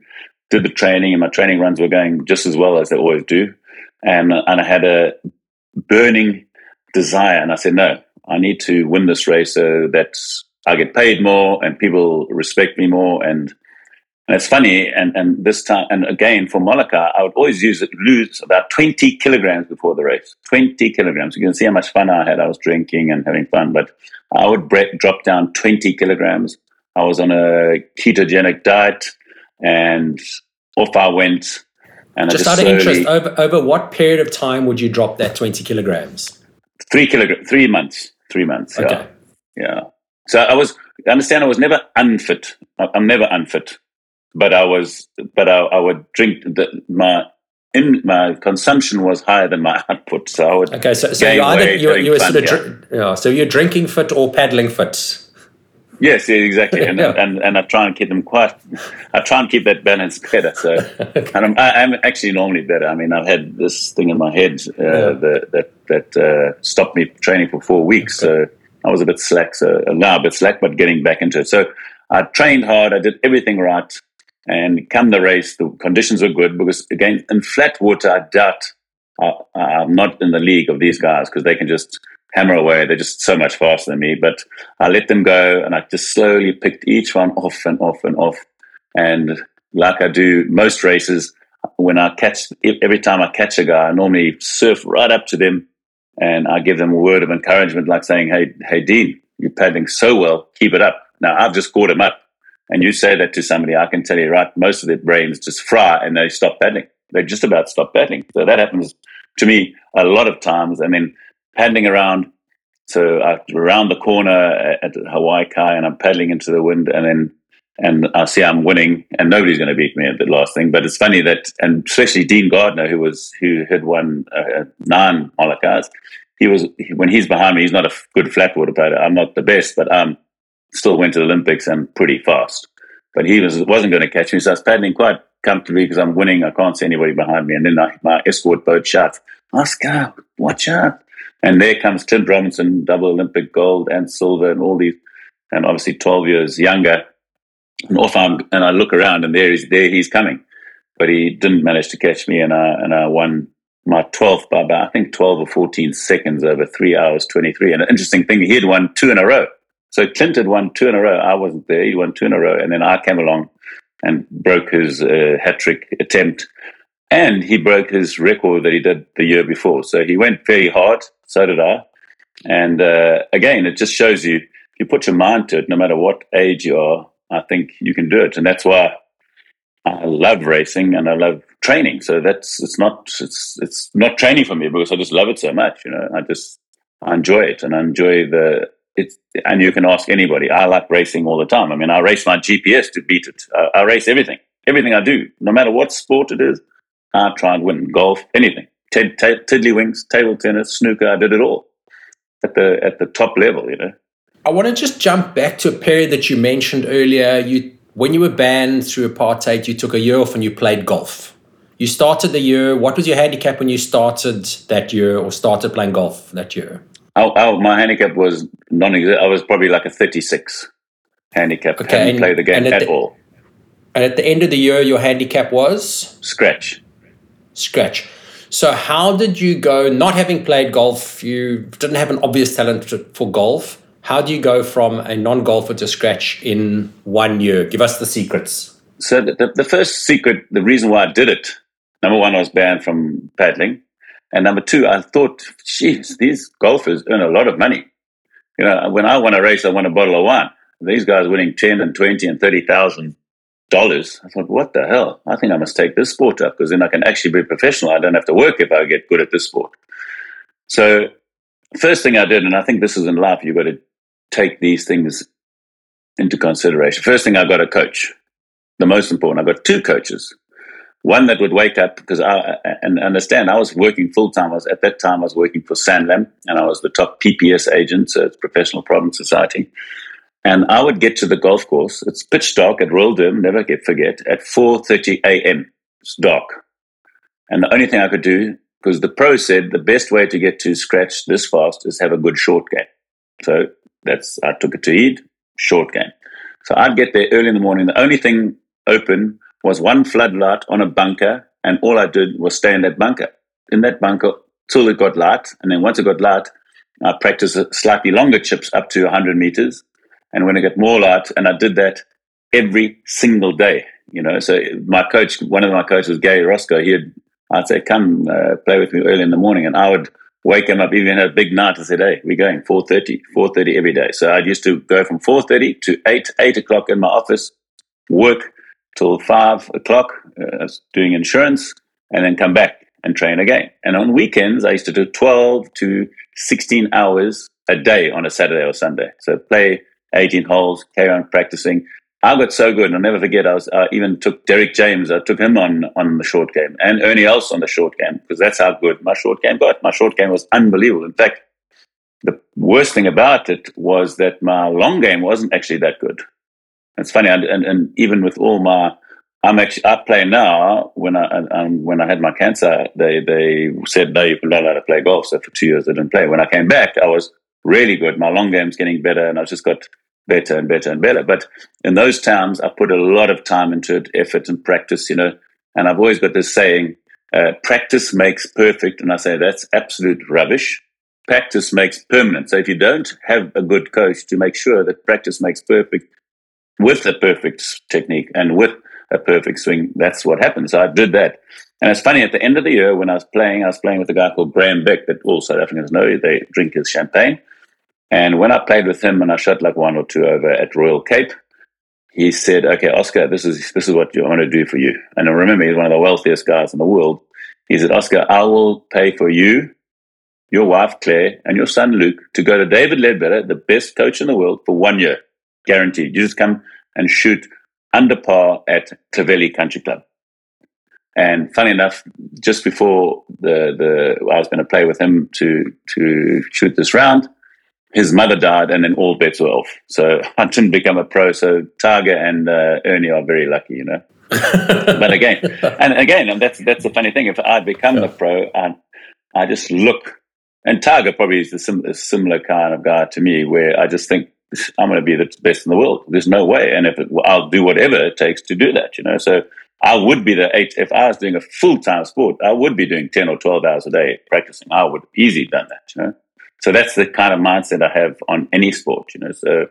did the training and my training runs were going just as well as they always do. And and I had a burning desire and I said, no, I need to win this race so that's I get paid more and people respect me more. And, and it's funny. And, and this time, and again, for Molokai, I would always use it, lose about 20 kilograms before the race. 20 kilograms. You can see how much fun I had. I was drinking and having fun, but I would break, drop down 20 kilograms. I was on a ketogenic diet and off I went. And just, just out of interest, over, over what period of time would you drop that 20 kilograms? Three kilograms, three months, three months. Okay. Yeah. yeah. So I was, understand I was never unfit. I'm never unfit, but I was, but I, I would drink the, my, in my consumption was higher than my output. So I would okay. So, so you either you, you were sort of dr- yeah. So you're drinking fit or paddling fit. Yes, yeah, exactly, and, yeah. and and I try and keep them quite. I try and keep that balance better. So, okay. and I'm, I, am actually normally better. I mean, I've had this thing in my head uh, yeah. that that that uh, stopped me training for four weeks. Okay. So I was a bit slack. So uh, now a bit slack, but getting back into it. So I trained hard. I did everything right, and come the race, the conditions were good because again in flat water, I doubt I, I'm not in the league of these guys because they can just hammer away. They're just so much faster than me. But I let them go and I just slowly picked each one off and off and off. And like I do most races, when I catch, every time I catch a guy, I normally surf right up to them and I give them a word of encouragement, like saying, Hey, hey, Dean, you're paddling so well. Keep it up. Now I've just caught him up. And you say that to somebody, I can tell you, right, most of their brains just fry and they stop paddling. They just about stop paddling. So that happens to me a lot of times. And then paddling around. So I, around the corner uh, at Hawaii Kai, and I'm paddling into the wind, and then and I see I'm winning, and nobody's going to beat me at the last thing. But it's funny that, and especially Dean Gardner, who was who had won uh, nine Molokai, he was when he's behind me. He's not a good flat water paddler. I'm not the best, but um, still went to the Olympics and pretty fast. But he was wasn't going to catch me, so I was paddling quite comfortably because I'm winning. I can't see anybody behind me, and then I, my escort boat shot. Oscar, watch out! And there comes Clint Robinson, double Olympic gold and silver, and all these, and obviously 12 years younger. And off I'm, and I look around, and there he's there he's coming, but he didn't manage to catch me, and I and I won my 12th by about I think 12 or 14 seconds over three hours 23. And an interesting thing, he had won two in a row. So Clint had won two in a row. I wasn't there. He won two in a row, and then I came along and broke his uh, hat trick attempt and he broke his record that he did the year before. So he went very hard. So did I. And uh, again, it just shows you you put your mind to it, no matter what age you are, I think you can do it. And that's why I love racing and I love training. So that's it's not it's it's not training for me because I just love it so much. You know, I just I enjoy it and I enjoy the it's and you can ask anybody. I like racing all the time. I mean, I race my GPS to beat it. I, I race everything, everything I do, no matter what sport it is. I try and win golf, anything. T- t- tiddlywinks, table tennis, snooker. I did it all at the at the top level. You know. I want to just jump back to a period that you mentioned earlier. You when you were banned through apartheid, you took a year off and you played golf. You started the year. What was your handicap when you started that year, or started playing golf that year? Oh, oh my handicap was non I was probably like a thirty-six handicap. Okay, hadn't played the game at, at the, all. And at the end of the year, your handicap was scratch scratch. So, how did you go, not having played golf, you didn't have an obvious talent for golf. How do you go from a non golfer to scratch in one year? Give us the secrets. So, the, the first secret, the reason why I did it, number one, I was banned from paddling. And number two, I thought, geez, these golfers earn a lot of money. You know, when I won a race, I won a bottle of wine. These guys winning 10 and 20 and 30,000 dollars. I thought, what the hell? I think I must take this sport up because then I can actually be professional. I don't have to work if I get good at this sport. So, first thing I did, and I think this is in life, you've got to take these things into consideration. First thing, I got a coach. The most important, I got two coaches. One that would wake up because I and understand I was working full time. I was at that time I was working for Sanlam and I was the top PPS agent, so it's Professional Provident Society. And I would get to the golf course. It's pitch dark at Royal Durban, never get forget, at 4.30 a.m. It's dark. And the only thing I could do, because the pro said the best way to get to scratch this fast is have a good short game. So that's, I took it to Eid, short game. So I'd get there early in the morning. The only thing open was one floodlight on a bunker, and all I did was stay in that bunker, in that bunker till it got light. And then once it got light, I practiced slightly longer chips up to 100 meters and when I got more light, and I did that every single day. You know, so my coach, one of my coaches Gary Roscoe. He'd, I'd say, come uh, play with me early in the morning, and I would wake him up even at a big night and say, hey, we're going 4.30, 4.30 every day. So I used to go from 4.30 to 8, 8 o'clock in my office, work till 5 o'clock, uh, doing insurance, and then come back and train again. And on weekends, I used to do 12 to 16 hours a day on a Saturday or Sunday. So play 18 holes, carry on practicing. I got so good, and I'll never forget. I was even took Derek James. I took him on on the short game, and Ernie Els on the short game because that's how good my short game got. My short game was unbelievable. In fact, the worst thing about it was that my long game wasn't actually that good. It's funny, and, and, and even with all my, I'm actually I play now. When I um, when I had my cancer, they they said no, you're not allowed to play golf. So for two years, I didn't play. When I came back, I was really good. My long game's getting better, and I just got better and better and better. But in those times, I put a lot of time into it, effort and practice. You know, and I've always got this saying, uh, "Practice makes perfect," and I say that's absolute rubbish practice makes permanent. So if you don't have a good coach to make sure that practice makes perfect with a perfect technique and with a perfect swing, that's what happens. So I did that. And it's funny, at the end of the year when I was playing, I was playing with a guy called Graham Beck that all South Africans know. They drink his champagne. And when I played with him and I shot like one or two over at Royal Cape, he said, Okay, Oscar, this is this is what I want to do for you. And I remember he's one of the wealthiest guys in the world. He said, Oscar, I will pay for you your wife Claire, and your son Luke to go to David Leadbetter, the best coach in the world, for one year, guaranteed. You just come and shoot under par at Clovelly Country Club. And funny enough, just before the, the I was going to play with him to to shoot this round, his mother died, and then all bets were off. So I didn't become a pro. So Tiger and uh, Ernie are very lucky, you know. but again, and again, and that's that's the funny thing. If I'd become yeah. a pro, I, I just look and Tiger probably is a, sim- a similar kind of guy to me, where I just think I'm going to be the best in the world. There's no way, and if it, I'll do whatever it takes to do that, you know. So I would be the eight. If I was doing a full time sport, I would be doing ten or twelve hours a day practicing. I would easily done that, you know. So that's the kind of mindset I have on any sport, you know. So,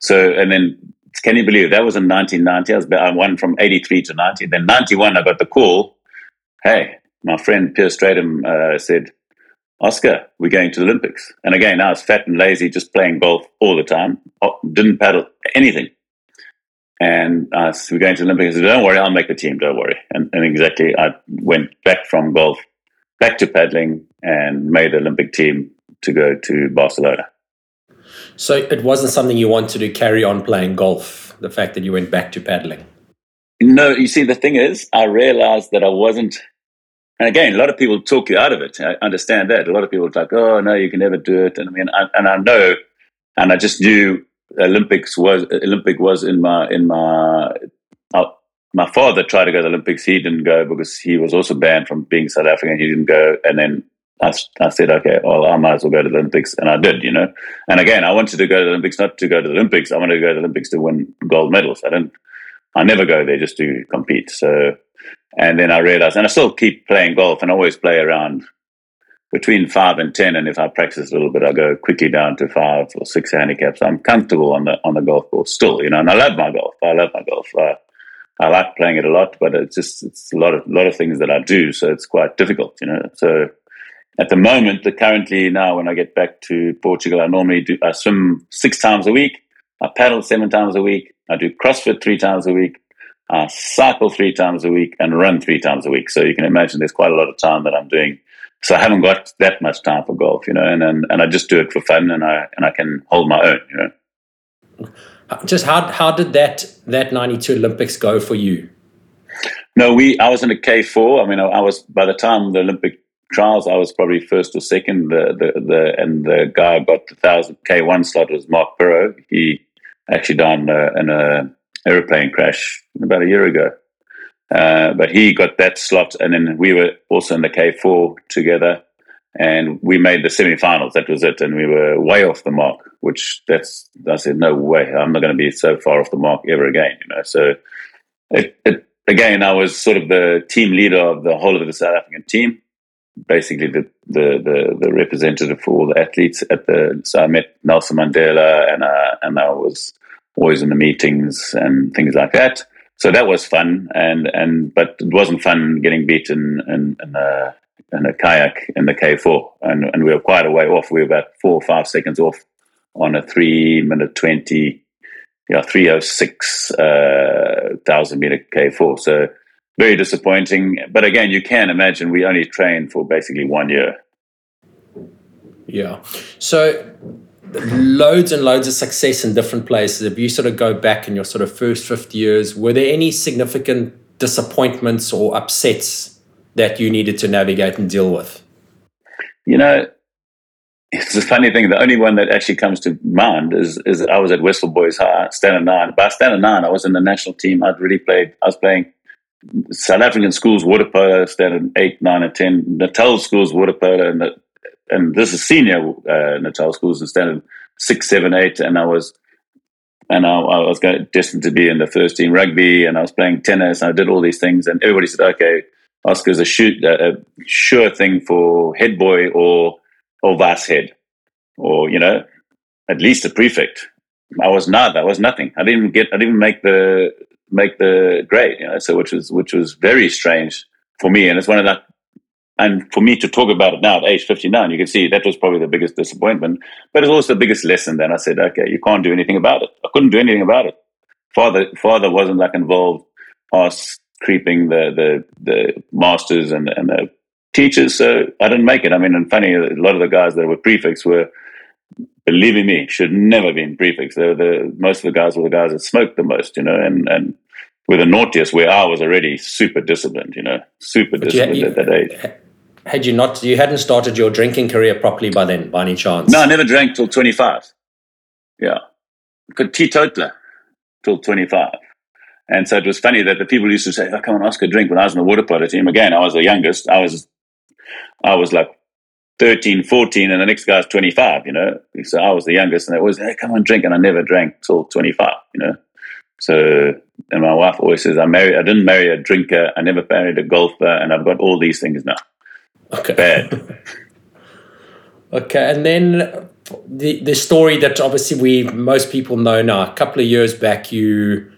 so and then can you believe that was in 1990? I, was, I won from 83 to 90. Then 91, I got the call. Hey, my friend Pierre Strydom uh, said, Oscar, we're going to the Olympics. And again, I was fat and lazy, just playing golf all the time, didn't paddle anything. And uh, so we're going to the Olympics. I said, don't worry, I'll make the team, don't worry. And, and exactly, I went back from golf, back to paddling, and made the Olympic team to go to Barcelona. So it wasn't something you wanted to carry on playing golf, the fact that you went back to paddling? No, you see, the thing is, I realized that I wasn't and again, a lot of people talk you out of it. I understand that. A lot of people are like, "Oh no, you can never do it." And I mean, I, and I know, and I just knew Olympics was Olympic was in my in my. Uh, my father tried to go to the Olympics. He didn't go because he was also banned from being South African. He didn't go, and then I, I said, okay, well, I might as well go to the Olympics, and I did, you know. And again, I wanted to go to the Olympics not to go to the Olympics. I wanted to go to the Olympics to win gold medals. I didn't. I never go there just to compete. So and then I realized, and I still keep playing golf and always play around between five and 10. And if I practice a little bit, I go quickly down to five or six handicaps. I'm comfortable on the, on the golf course still, you know, and I love my golf. I love my golf. Uh, I like playing it a lot, but it's just, it's a lot of, lot of things that I do. So it's quite difficult, you know, so at the moment, the currently now when I get back to Portugal, I normally do, I swim six times a week. I paddle seven times a week. I do CrossFit three times a week I cycle three times a week and run three times a week. So you can imagine there's quite a lot of time that I'm doing. So I haven't got that much time for golf, you know, and, and, and I just do it for fun and I and I can hold my own, you know. Uh, just how how did that that ninety two Olympics go for you? No, we I was in a K four. I mean, I, I, was by the time the Olympic trials, I was probably first or second. The the, the and the guy who got the thousand K one slot was Mark Perrow. He actually died in a, in a aeroplane crash about a year ago. Uh, but he got that slot, and then we were also in the K4 together, and we made the semifinals. That was it, and we were way off the mark. Which that's I said, no way, I'm not going to be so far off the mark ever again. You know, so it, it, again, I was sort of the team leader of the whole of the South African team, basically the the the, the representative for all the athletes at the. So I met Nelson Mandela, and uh, and I was always in the meetings and things like that. So that was fun, and and but it wasn't fun getting beaten in, in, a, in a kayak in the K4, and and we were quite a way off. We were about four or five seconds off on a three minute twenty, yeah, three oh six uh, thousand meter K4. So very disappointing. But again, you can imagine we only trained for basically one year. Yeah. So loads and loads of success in different places. If you sort of go back in your sort of first 50 years, were there any significant disappointments or upsets that you needed to navigate and deal with? You know, it's a funny thing. The only one that actually comes to mind is is I was at Westville Boys High, standard nine. By standard nine, I was in the national team. I'd really played. I was playing South African schools water polo, standard eight, nine, and ten. Natal schools water polo, and and this is senior uh, Natal schools and standard six, seven, eight. And I was and I, I was going, destined to be in the first team rugby, and I was playing tennis. And I did all these things, and everybody said, "Okay, Oscar's a shoot a, a sure thing for head boy or or vice head, or you know, at least a prefect." I was not. I was nothing. I didn't get. I didn't make the make the grade. You know, so which was which was very strange for me, and it's one of the and for me to talk about it now at age 59, you can see that was probably the biggest disappointment, but it's also the biggest lesson. Then I said, okay, you can't do anything about it. I couldn't do anything about it. Father, father wasn't like involved, us creeping the, the, the masters and, and the teachers. So I didn't make it. I mean, and funny, a lot of the guys that were prefects were, believing me, should never been prefects. They were the, most of the guys were the guys that smoked the most, you know, and, and were the naughtiest where I was already super disciplined, you know, super but disciplined you, you, at that age. had you not you hadn't started your drinking career properly by then by any chance? No i never drank till 25 yeah. Good teetotaler till 25 and so it was funny that the people used to say oh, come on oscar drink when i was in the water polo team. Again i was the youngest. I was i was like 13 14 and the next guy's 25 you know so i was the youngest and they always hey come on drink and i never drank till 25 you know so and my wife always says i married i didn't marry a drinker i never married a golfer and i've got all these things now Okay. Bad. okay, and then the the story that obviously we most people know now. A couple of years back, you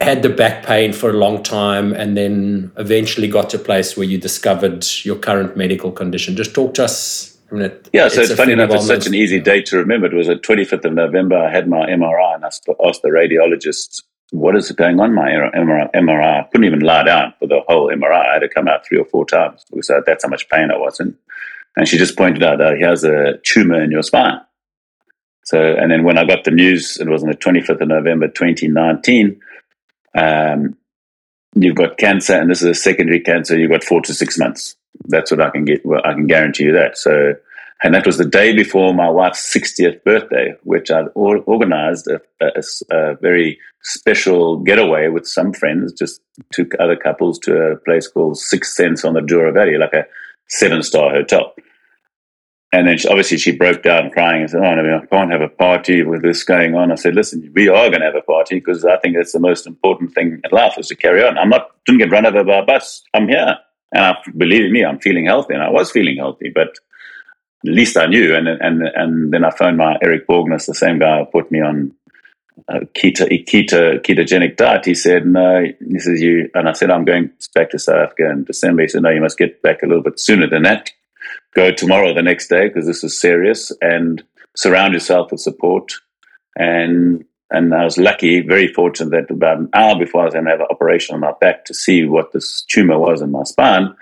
had the back pain for a long time, and then eventually got to a place where you discovered your current medical condition. Just talk to us. I mean, it, yeah, so it's, it's funny enough. It's such an easy date to remember. It was the 25th of November. I had my MRI, and I asked the radiologist what is going on my MRI, MRI? I couldn't even lie down for the whole MRI. I had to come out three or four times because uh, that's how much pain I was in. And she just pointed out that he has a tumor in your spine. So, and then when I got the news, it was on the 25th of November, 2019. Um, you've got cancer, and this is a secondary cancer. You've got four to six months. That's what I can get. Well, I can guarantee you that. So, and that was the day before my wife's 60th birthday, which I'd organized a, a, a, very special getaway with some friends, just took other couples to a place called Six Sense on the Douro Valley, like a seven star hotel. And then she, obviously she broke down crying and said, Oh, no, I can't have a party with this going on. I said, Listen, we are going to have a party because I think that's the most important thing in life is to carry on. I'm not, didn't get run over by a bus. I'm here. And I, believe me, I'm feeling healthy and I was feeling healthy, but at least I knew. And and and then I phoned my Eric Borgness, the same guy who put me on a keto, keto, ketogenic diet. He said, no, he says, you, and I said, I'm going back to South Africa in December. He said, no, you must get back a little bit sooner than that. Go tomorrow, the next day, because this is serious and surround yourself with support. And, and I was lucky, very fortunate that about an hour before I was going to have an operation on my back to see what this tumor was in my spine,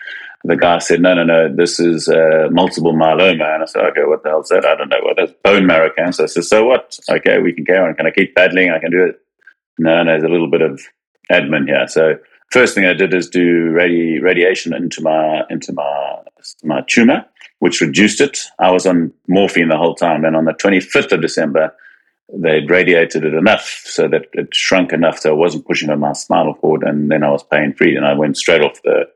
the guy said, no, no, no, this is uh, multiple myeloma. And I said, okay, what the hell is that? I don't know what that's bone marrow cancer. I said, so what? Okay, we can carry on. Can I keep paddling? I can do it. No, no, there's a little bit of admin here. So first thing I did is do radi- radiation into my into my my tumor, which reduced it. I was on morphine the whole time. And on the 25th of December, they'd radiated it enough so that it shrunk enough so I wasn't pushing on my spinal cord. And then I was pain free. And I went straight off the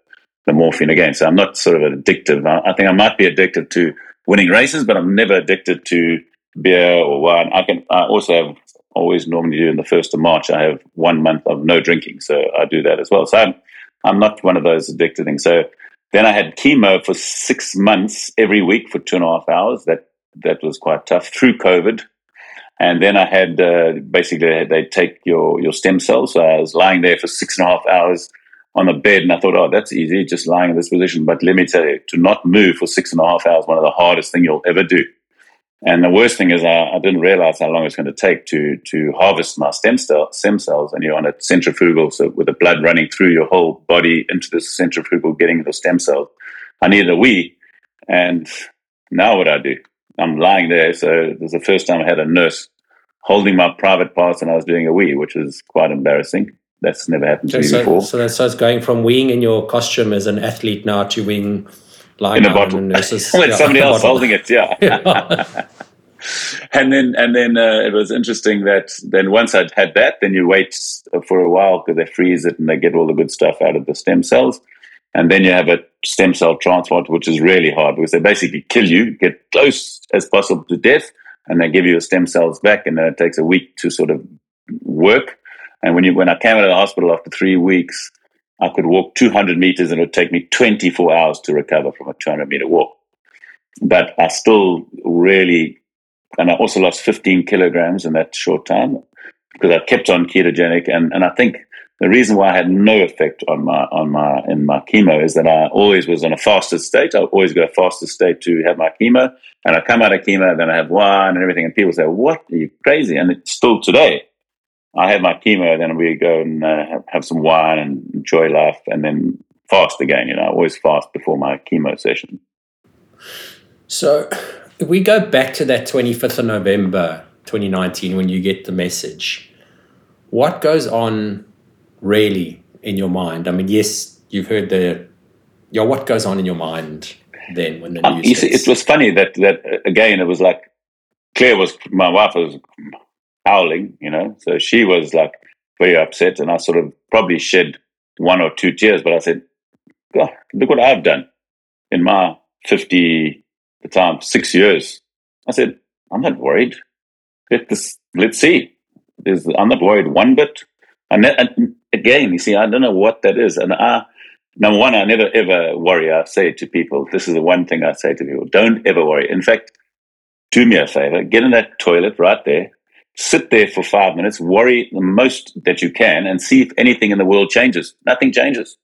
the morphine again. So I'm not sort of addictive. I, I think I might be addicted to winning races, but I'm never addicted to beer or wine. I can. I also have always normally do in the first of March. I have one month of no drinking, so I do that as well. So I'm I'm not one of those addicted things. So then I had chemo for six months every week for two and a half hours. That that was quite tough through COVID. And then I had uh, basically they take your your stem cells. So I was lying there for six and a half hours on a bed and I thought, oh, that's easy, just lying in this position. But let me tell you, to not move for six and a half hours, one of the hardest things you'll ever do. And the worst thing is, I, I didn't realize how long it's going to take to to harvest my stem cell stem cells. And you're on a centrifugal, so with the blood running through your whole body into the centrifugal, getting the stem cells. I needed a wee, and now what I do? I'm lying there. So it was the first time I had a nurse holding my private parts and I was doing a wee, which was quite embarrassing. That's never happened to me so, before. So, so it's going from weeing in your costume as an athlete now to weeing lying in a bottle. nurses. With yeah, somebody else holding it, yeah. yeah. and then and then uh, it was interesting that then once I'd had that, then you wait for a while because they freeze it and they get all the good stuff out of the stem cells. And then you have a stem cell transplant, which is really hard because they basically kill you, get close as possible to death, and they give you the stem cells back. And then it takes a week to sort of work. And when you when I came out of the hospital after three weeks, I could walk 200 meters and it would take me 24 hours to recover from a 200 meter walk. But I still really, and I also lost 15 kilograms in that short time because I kept on ketogenic. And, and I think the reason why I had no effect on my on my in my chemo is that I always was on a fasted state. I always go fasted state to have my chemo, and I come out of chemo, then I have wine and everything, and people say, "What? Are you crazy?" And it's still today. I have my chemo, then we go and uh, have, some wine and enjoy life, and then fast again. You know, I always fast before my chemo session. So, if we go back to that twenty fifth of November, twenty nineteen, when you get the message, what goes on really in your mind? I mean, yes, you've heard the, yeah, what goes on in your mind then when the um, news? Um, see, it was funny that that uh, again, it was like Claire was my wife was howling, you know, so she was like very upset, and I sort of probably shed one or two tears, but I said, God, look what I've done in my fifty the time six years. I said, I'm not worried. Let this, let's see. There's, I'm not worried one bit. And, and again, you see, I don't know what that is. And I, number one, I never ever worry. I say to people, this is the one thing I say to people: don't ever worry. In fact, do me a favor, get in that toilet right there, sit there for five minutes, worry the most that you can, and see if anything in the world changes. Nothing changes.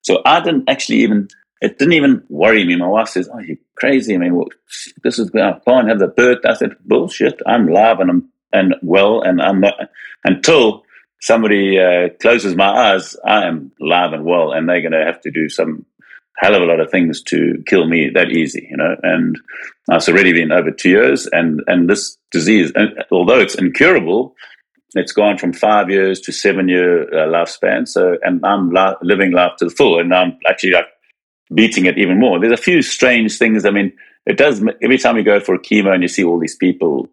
So I didn't actually even. It didn't even worry me. My wife says, "Oh, you're crazy? I mean, well, this is I can't have the birth." I said, "Bullshit! I'm live and I'm and well, and I'm not until." somebody uh, closes my eyes, I am live and well, and they're going to have to do some hell of a lot of things to kill me that easy, you know. And it's already been over two years, and and this disease, although it's incurable, it's gone from five years to seven year uh, lifespan. So, and I'm li- living life to the full, and I'm actually like beating it even more. There's a few strange things. I mean, it does every time you go for a chemo and you see all these people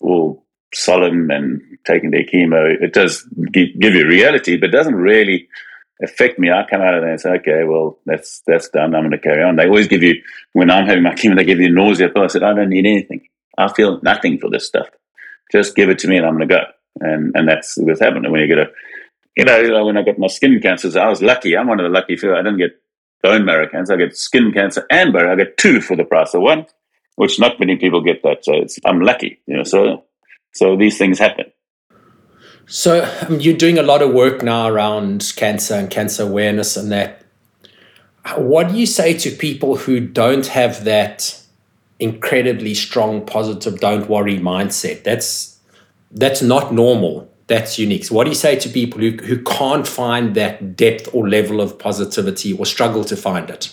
all solemn and taking their chemo, it does give you reality, but doesn't really affect me. I come out of there and say, okay, well, that's that's done. I'm going to carry on. They always give you, when I'm having my chemo, they give you nausea. I said, I don't need anything. I feel nothing for this stuff. Just give it to me and I'm going to go. And and that's what's happened. And when you get a, you know, when I got my skin cancers, I was lucky. I'm one of the lucky few. I didn't get bone marrow cancer. I get skin cancer and bone. I get two for the price of one, which not many people get that. So I'm lucky, you know. So so these things happen. So um, you're doing a lot of work now around cancer and cancer awareness and that. What do you say to people who don't have that incredibly strong, positive, don't worry mindset? That's that's not normal. That's unique. So what do you say to people who, who can't find that depth or level of positivity or struggle to find it?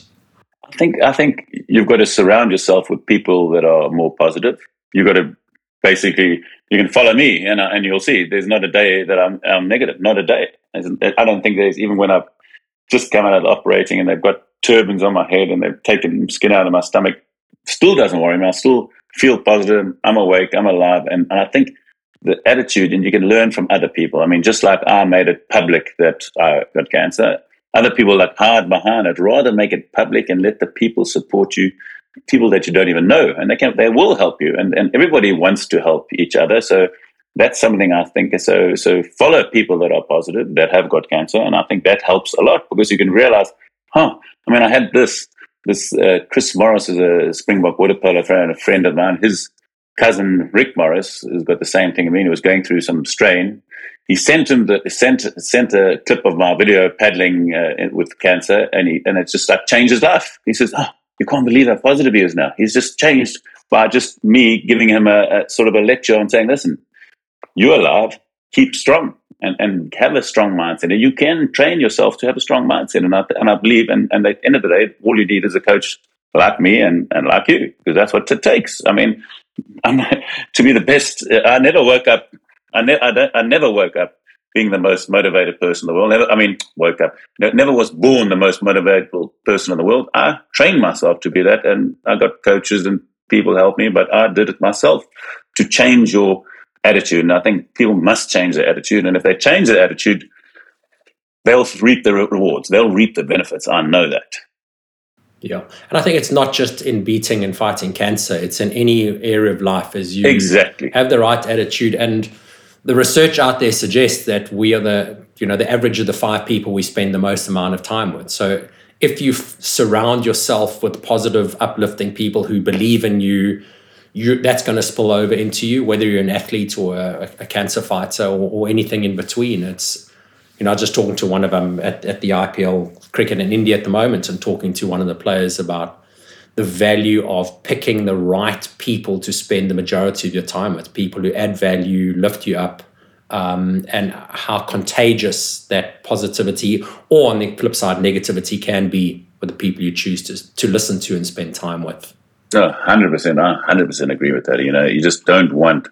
I think I think you've got to surround yourself with people that are more positive. You've got to basically you can follow me and, and you'll see there's not a day that I'm, I'm negative, not a day. I don't think there's even when I've just come out of operating and they've got turbans on my head and they've taken skin out of my stomach, still doesn't worry me. I still feel positive. I'm awake. I'm alive. And, and I think the attitude, and you can learn from other people. I mean, just like I made it public that I got cancer, other people that hide behind it rather make it public and let the people support you people that you don't even know, and they can they will help you, and and everybody wants to help each other. So that's something I think so. So follow people that are positive that have got cancer, and I think that helps a lot because you can realize, huh? I mean, I had this this uh, Chris Morris is a Springbok water polo friend, a friend of mine. His cousin Rick Morris has got the same thing. I mean, he was going through some strain. He sent him the sent sent a clip of my video paddling uh, with cancer, and he and it just like changed his life. He says, "Oh, you can't believe how positive he is now. He's just changed by just me giving him a, a sort of a lecture and saying, listen, you're alive, keep strong and, and have a strong mindset. And you can train yourself to have a strong mindset. And I, and I believe, and, and at the end of the day, all you need is a coach like me and, and like you, because that's what it takes. I mean, I'm, to be the best, I never woke up, I, ne- I, I never woke up being the most motivated person in the world. Never, I mean, woke up. Never was born the most motivated person in the world. I trained myself to be that, and I got coaches and people help me, but I did it myself to change your attitude. And I think people must change their attitude. And if they change their attitude, they'll reap the rewards. They'll reap the benefits. I know that. Yeah, and I think it's not just in beating and fighting cancer; it's in any area of life. As you exactly have the right attitude, and the research out there suggests that we are the you know the average of the five people we spend the most amount of time with. So if you f- surround yourself with positive, uplifting people who believe in you, you that's going to spill over into you, whether you're an athlete or a, a cancer fighter or, or, anything in between. It's, you know, I was just talking to one of them at, at the IPL cricket in India at the moment and talking to one of the players about the value of picking the right people to spend the majority of your time with, people who add value, lift you up, um, and how contagious that positivity or on the flip side negativity can be with the people you choose to, to listen to and spend time with. Oh, 100% i 100% agree with that. You know you just don't want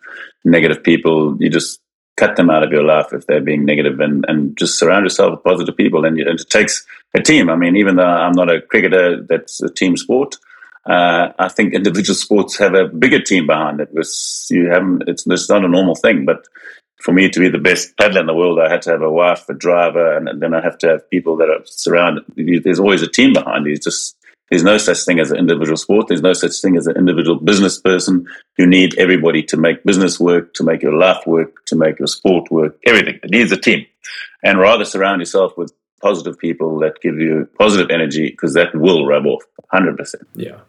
negative people. You just cut them out of your life if they're being negative and, and just surround yourself with positive people. And, and it takes a team. I mean even though i'm not a cricketer that's a team sport uh, I think individual sports have a bigger team behind it because you haven't. It's, it's not a normal thing, but for me to be the best paddler in the world, I had to have a wife, a driver, and then I have to have people that are surrounded. There's always a team behind you. just there's no such thing as an individual sport. There's no such thing as an individual business person. You need everybody to make business work, to make your life work, to make your sport work. Everything. It needs a team, and rather surround yourself with positive people that give you positive energy because that will rub off 100%. Yeah, yeah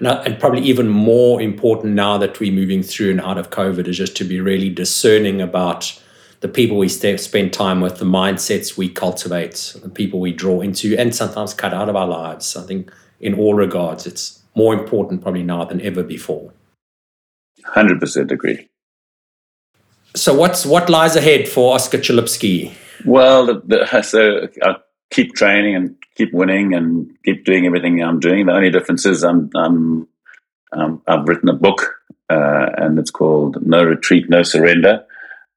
and, uh, and probably even more important now that we're moving through and out of COVID is just to be really discerning about the people we spend time with, the mindsets we cultivate, the people we draw into, and sometimes cut out of our lives. I think in all regards, it's more important probably now than ever before. Hundred percent agree. So what's what lies ahead for Oscar Chalupsky? Well, the, the, so I keep training and keep winning and keep doing everything I'm doing. The only difference is I'm, I'm um, I've written a book uh, and it's called No Retreat, No Surrender.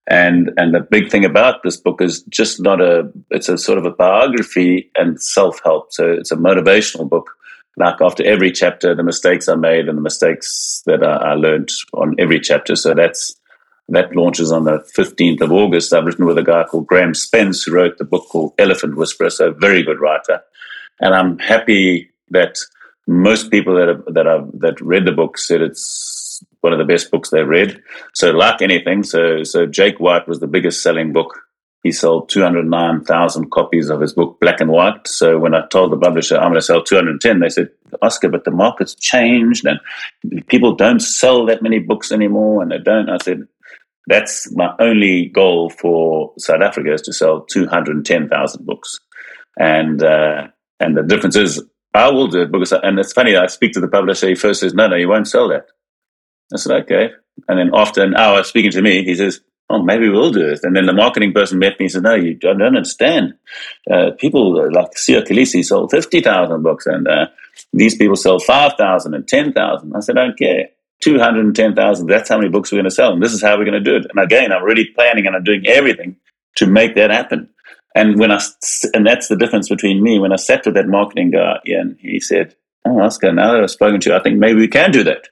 And and the big thing about this book is just not a it's a sort of a biography and self help. So it's a motivational book. Like after every chapter, the mistakes I made and the mistakes that I, I learned on every chapter. So that's that launches on the 15th of August. I've written with a guy called Graham Spence, who wrote the book called Elephant Whisperer, so very good writer. And I'm happy that most people that have, that have that read the book said it's one of the best books they've read. So, like anything, so so Jake White was the biggest selling book. He sold 209,000 copies of his book, Black and White. So when I told the publisher I'm going to sell 210, they said, Oscar, but the market's changed and people don't sell that many books anymore. And they don't. I said, that's my only goal for South Africa is to sell 210,000 books. And, uh, and the difference is I will do it because, and it's funny, I speak to the publisher, he first says, no, no, you won't sell that. I said, okay. And then after an hour speaking to me, he says, oh, maybe we'll do it. And then the marketing person met me and said, no, you don't understand. Uh, people like Siya Kolisi sold 50,000 books and uh, these people sell 5,000 and 10,000. I said, I don't care. 210,000. That's how many books we're going to sell. And this is how we're going to do it. And again, I'm really planning and I'm doing everything to make that happen. And when I, and that's the difference between me. When I sat with that marketing guy, and he said, Oh, Oscar, now that I've spoken to you, I think maybe we can do that.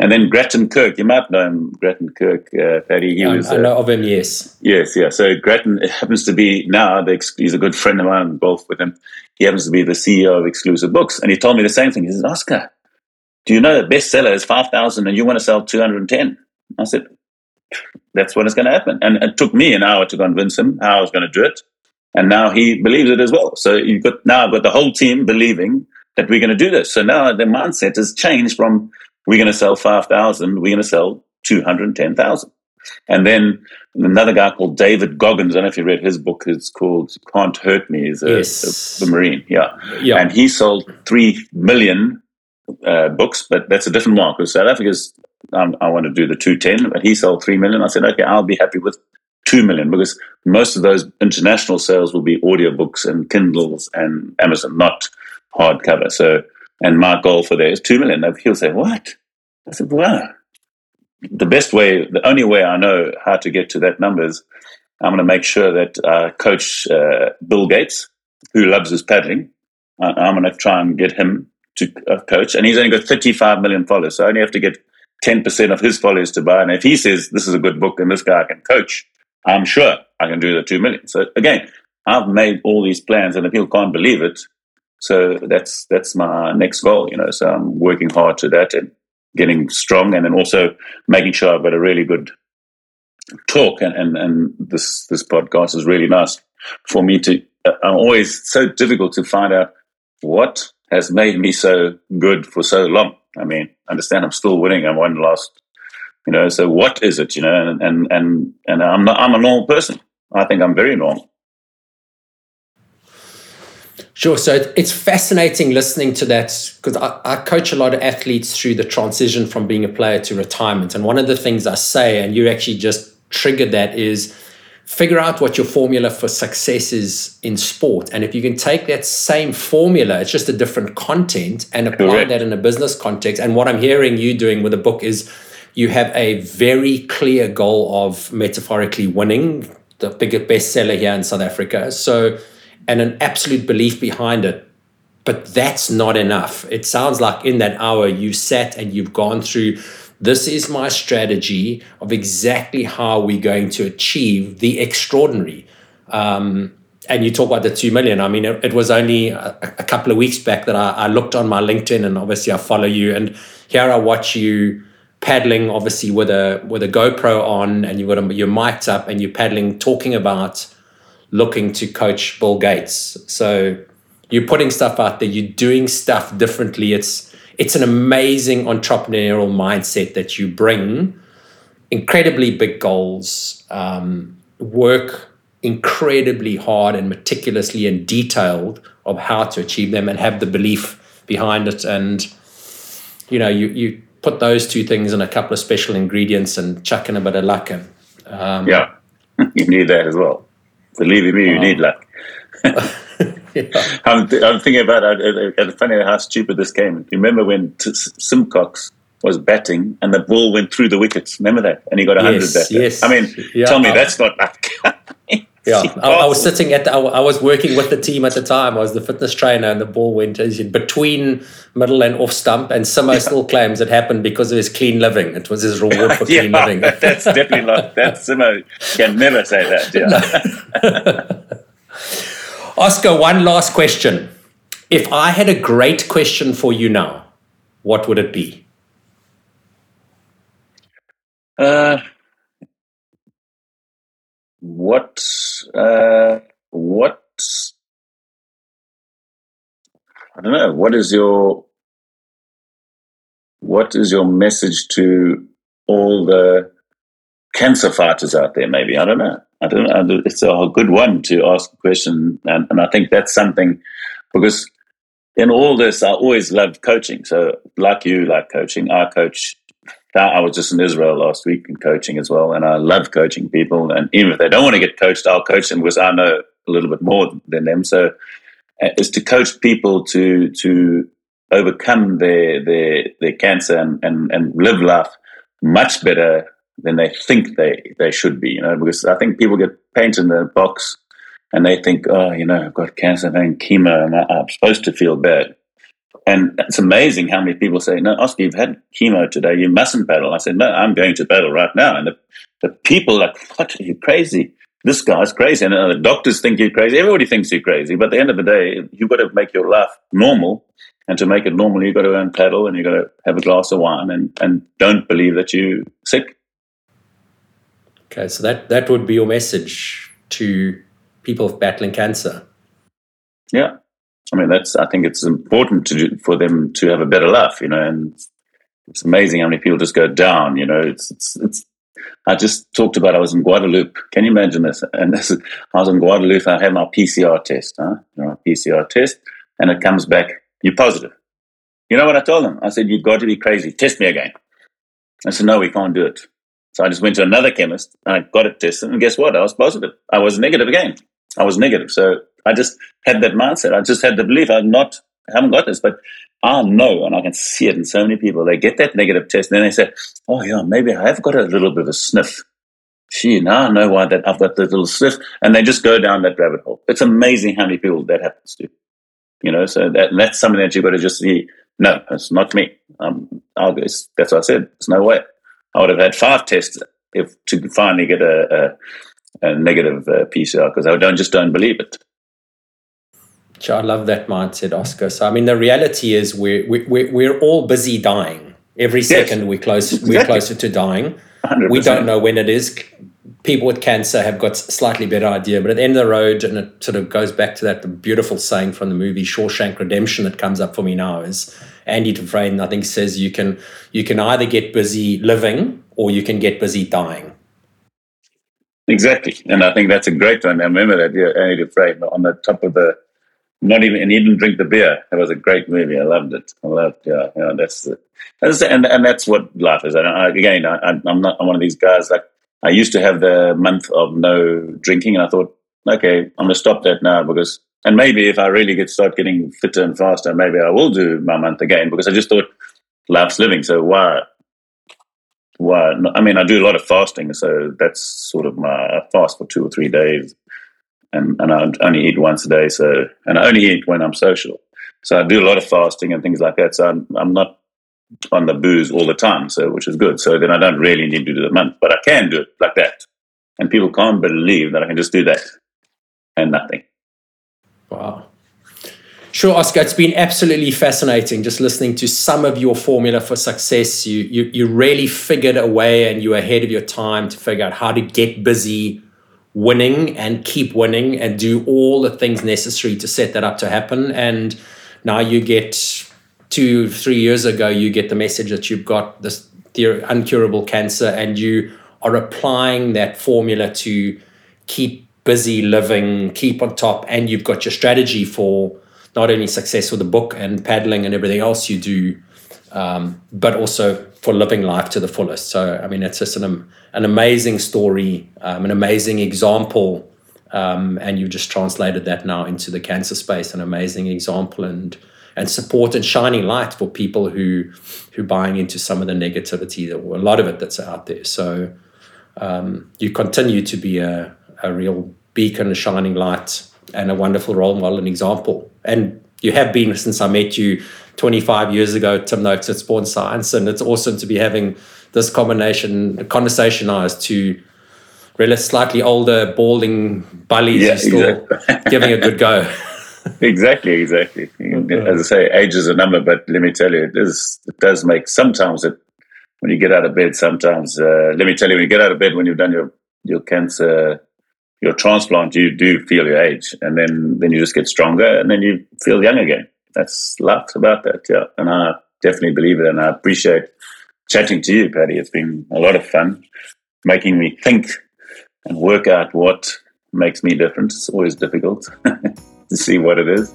And then Grattan Kirk, you might know him, Grattan Kirk, uh, Paddy. He was, I know uh, of him, yes. Yes, yeah. So Grattan happens to be now, the, he's a good friend of mine, both with him. He happens to be the CEO of Exclusive Books. And he told me the same thing. He says, Oscar, do you know the bestseller is 5,000 and you want to sell 210? I said, that's what is going to happen. And it took me an hour to convince him how I was going to do it. And now he believes it as well. So you've got, now I've got the whole team believing that we're going to do this. So now the mindset has changed from we're going to sell 5,000, we're going to sell 210,000. And then another guy called David Goggins, I don't know if you read his book, it's called Can't Hurt Me, he's a, yes. a, a Marine. Yeah. yeah. And he sold 3 million uh, books, but that's a different because South Africa's. Um, I want to do the two ten, but he sold three million. I said, okay, I'll be happy with two million because most of those international sales will be audiobooks and Kindles and Amazon, not hardcover. So and my goal for there is two million. He'll say, "What?" I said, "Wow." The best way, the only way I know how to get to that number is I'm going to make sure that Coach uh, Bill Gates, who loves his paddling, I'm going to try and get him to uh, coach, and he's only got 35 million followers, so I only have to get 10% of his followers to buy. And if he says this is a good book and this guy can coach, I'm sure I can do the two million. So again, I've made all these plans and the people can't believe it. So that's that's my next goal, you know. So I'm working hard to that and getting strong and then also making sure I've got a really good talk and, and, and this this podcast is really nice for me to I'm always so difficult to find out what has made me so good for so long. I mean, understand I'm still winning. I won last, you know. So what is it, you know? And and and, and I'm not, I'm a normal person. I think I'm very normal. Sure. So it's fascinating listening to that because I, I, coach a lot of athletes through the transition from being a player to retirement. And one of the things I say, and you actually just triggered that, is figure out what your formula for success is in sport. And if you can take that same formula, it's just a different content and apply Correct. that in a business context. And what I'm hearing you doing with the book is you have a very clear goal of metaphorically winning the biggest bestseller here in South Africa. So, and an absolute belief behind it. But that's not enough. It sounds like in that hour you sat and you've gone through this is my strategy of exactly how we're going to achieve the extraordinary. Um, and you talk about the 2 million. I mean, it, it was only a, a, couple of weeks back that I, I, looked on my LinkedIn and obviously I follow you. And here I watch you paddling, obviously with a with a GoPro on and you've got a, your mics up and you're paddling, talking about looking to coach Bill Gates. So you're putting stuff out there, you're doing stuff differently. It's it's an amazing entrepreneurial mindset that you bring. Incredibly big goals, um, work incredibly hard and meticulously and detailed of how to achieve them, and have the belief behind it. And you know, you you put those two things in a couple of special ingredients and chuck in a bit of luck. And um, yeah, you need that as well. Believe me, you um, need luck. yeah. I'm, th- I'm, thinking about it. It's funny how stupid this came. You remember when t- Symcox was batting and the ball went through the wickets? Remember that? And he got 100 yes, that Yes. I mean, yeah, tell me um, that's not luck. Yeah, I, I, was sitting at the, I, was working with the team at the time. I was the fitness trainer, and the ball went between middle and off stump. And Simo yeah. still claims it happened because of his clean living. It was his reward for clean living. that's definitely not. That Simo can never say that. Yeah. Oscar, one last question. If I had a great question for you now, what would it be? Uh, what? Uh, what? I don't know. What is your what is your message to all the cancer fighters out there? Maybe I don't know. I don't know. It's a good one to ask a question. And, and I think that's something because in all this, I always loved coaching. So, like you, like coaching, I coach. I was just in Israel last week and coaching as well. And I love coaching people. And even if they don't want to get coached, I'll coach them because I know a little bit more than them. So, uh, is to coach people to to overcome their their their cancer and, and, and live life much better than they think they, they should be, you know, because I think people get painted in the box and they think, oh, you know, I've got cancer, I'm chemo, and I'm supposed to feel bad. And it's amazing how many people say, no, Oscar, you've had chemo today, you mustn't battle. I said, no, I'm going to battle right now. And the, the people are like, what, are you crazy? This guy's crazy. And uh, the doctors think you're crazy. Everybody thinks you're crazy. But at the end of the day, you've got to make your life normal. And to make it normal, you've got to and paddle and you've got to have a glass of wine and, and don't believe that you're sick. Okay, so that that would be your message to people battling cancer. Yeah, I mean that's. I think it's important to do, for them to have a better life, you know. And it's amazing how many people just go down. You know, it's it's it's. I just talked about I was in Guadeloupe. Can you imagine this? And this is, I was in Guadeloupe. I had my PCR test, huh? You know, PCR test, and it comes back you're positive. You know what I told them? I said you've got to be crazy. Test me again. I said no, we can't do it. So I just went to another chemist and I got it tested. And guess what? I was positive. I was negative again. I was negative. So I just had that mindset. I just had the belief I'm not, I haven't got this. But I know, and I can see it in so many people. They get that negative test, and then they say, "Oh yeah, maybe I have got a little bit of a sniff." Gee, now I know why that I've got the little sniff, and they just go down that rabbit hole. It's amazing how many people that happens to. You know, so that, that's something that you've got to just see. No, it's not me. Um, I'll, that's what I said. There's no way. I would have had five tests if to finally get a, a, a negative uh, PCR because I don't just don't believe it. I love that mindset, Oscar. So, I mean, the reality is we're, we're, we're all busy dying. Every second yes. we're, close, exactly. we're closer to dying. 100%. We don't know when it is. People with cancer have got a slightly better idea, but at the end of the road, and it sort of goes back to that beautiful saying from the movie Shawshank Redemption that comes up for me now is Andy Dufresne, I think, says you can you can either get busy living or you can get busy dying. Exactly, and I think that's a great one. I remember that yeah, Andy Dufresne on the top of the not even, and he didn't drink the beer. It was a great movie. I loved it. I loved, yeah, yeah. That's, that's and and that's what life is. And I, again, I, I'm not. I'm one of these guys. Like I used to have the month of no drinking, and I thought, okay, I'm going to stop that now because, and maybe if I really get start getting fitter and faster, maybe I will do my month again because I just thought life's living. So why? Why? I mean, I do a lot of fasting, so that's sort of my fast for two or three days and, and I only eat once a day. So, and I only eat when I'm social. So I do a lot of fasting and things like that. So I'm, I'm not on the booze all the time. So, which is good. So then I don't really need to do the month, but I can do it like that. And people can't believe that I can just do that and nothing. Wow. Sure, Oscar. It's been absolutely fascinating just listening to some of your formula for success. You, you you really figured a way and you were ahead of your time to figure out how to get busy winning and keep winning and do all the things necessary to set that up to happen. And now you get two, three years ago, you get the message that you've got this uncurable cancer and you are applying that formula to keep busy living, keep on top, and you've got your strategy for not only success with the book and paddling and everything else you do, um, but also for living life to the fullest. So, I mean, it's just an, an amazing story, um, an amazing example. Um, and you've just translated that now into the cancer space, an amazing example and and support and shining light for people who who buying into some of the negativity that a lot of it that's out there. So um, you continue to be a, a real beacon, a shining light, and a wonderful role model and example. And you have been since I met you 25 years ago, Tim Noakes at Sports Science, and it's awesome to be having this combination, conversation as to really slightly older, balding bullies yeah, still exactly. giving a good go. exactly, exactly. As I say, age is a number, but let me tell you, it is. It does make sometimes it when you get out of bed. Sometimes, uh, let me tell you, when you get out of bed when you've done your your cancer, your transplant, you do feel your age, and then then you just get stronger, and then you feel young again that's lots about that. Yeah. And I definitely believe it. And I appreciate chatting to you, Paddy. It's been a lot of fun making me think and work out what makes me different. It's always difficult to see what it is.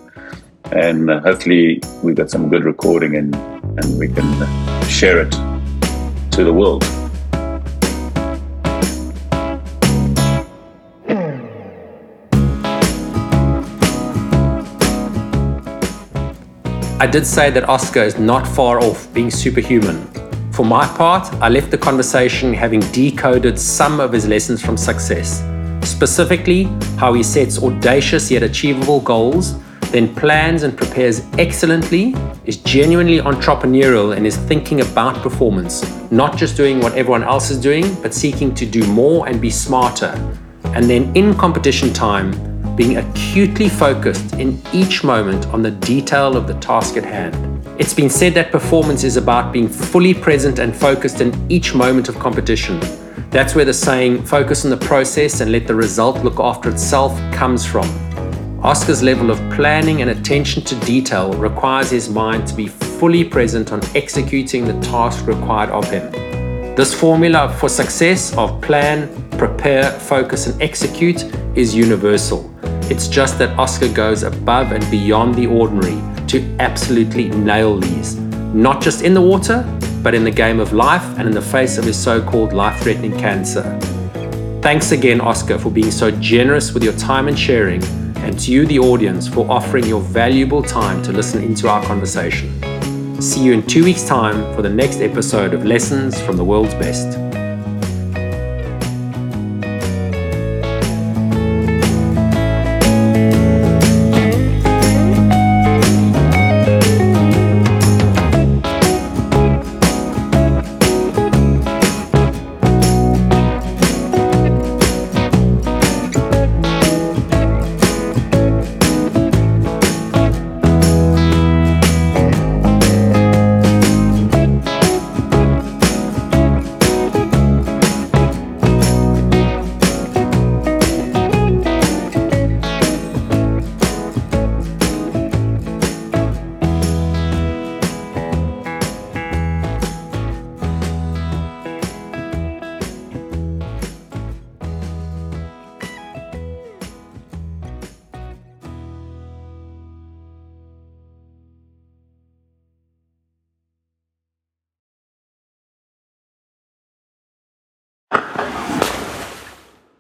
And uh, hopefully, we've got some good recording and, and we can share it to the world. I did say that Oscar is not far off being superhuman. For my part, I left the conversation having decoded some of his lessons from success, specifically how he sets audacious yet achievable goals, then plans and prepares excellently, is genuinely entrepreneurial and is thinking about performance, not just doing what everyone else is doing, but seeking to do more and be smarter. And then in competition time, being acutely focused in each moment on the detail of the task at hand. It's been said that performance is about being fully present and focused in each moment of competition. That's where the saying, focus on the process and let the result look after itself, comes from. Oscar's level of planning and attention to detail requires his mind to be fully present on executing the task required of him. This formula for success of plan, prepare, focus, and execute is universal. It's just that Oscar goes above and beyond the ordinary to absolutely nail these, not just in the water, but in the game of life and in the face of his so called life threatening cancer. Thanks again, Oscar, for being so generous with your time and sharing, and to you, the audience, for offering your valuable time to listen into our conversation. See you in two weeks' time for the next episode of Lessons from the World's Best.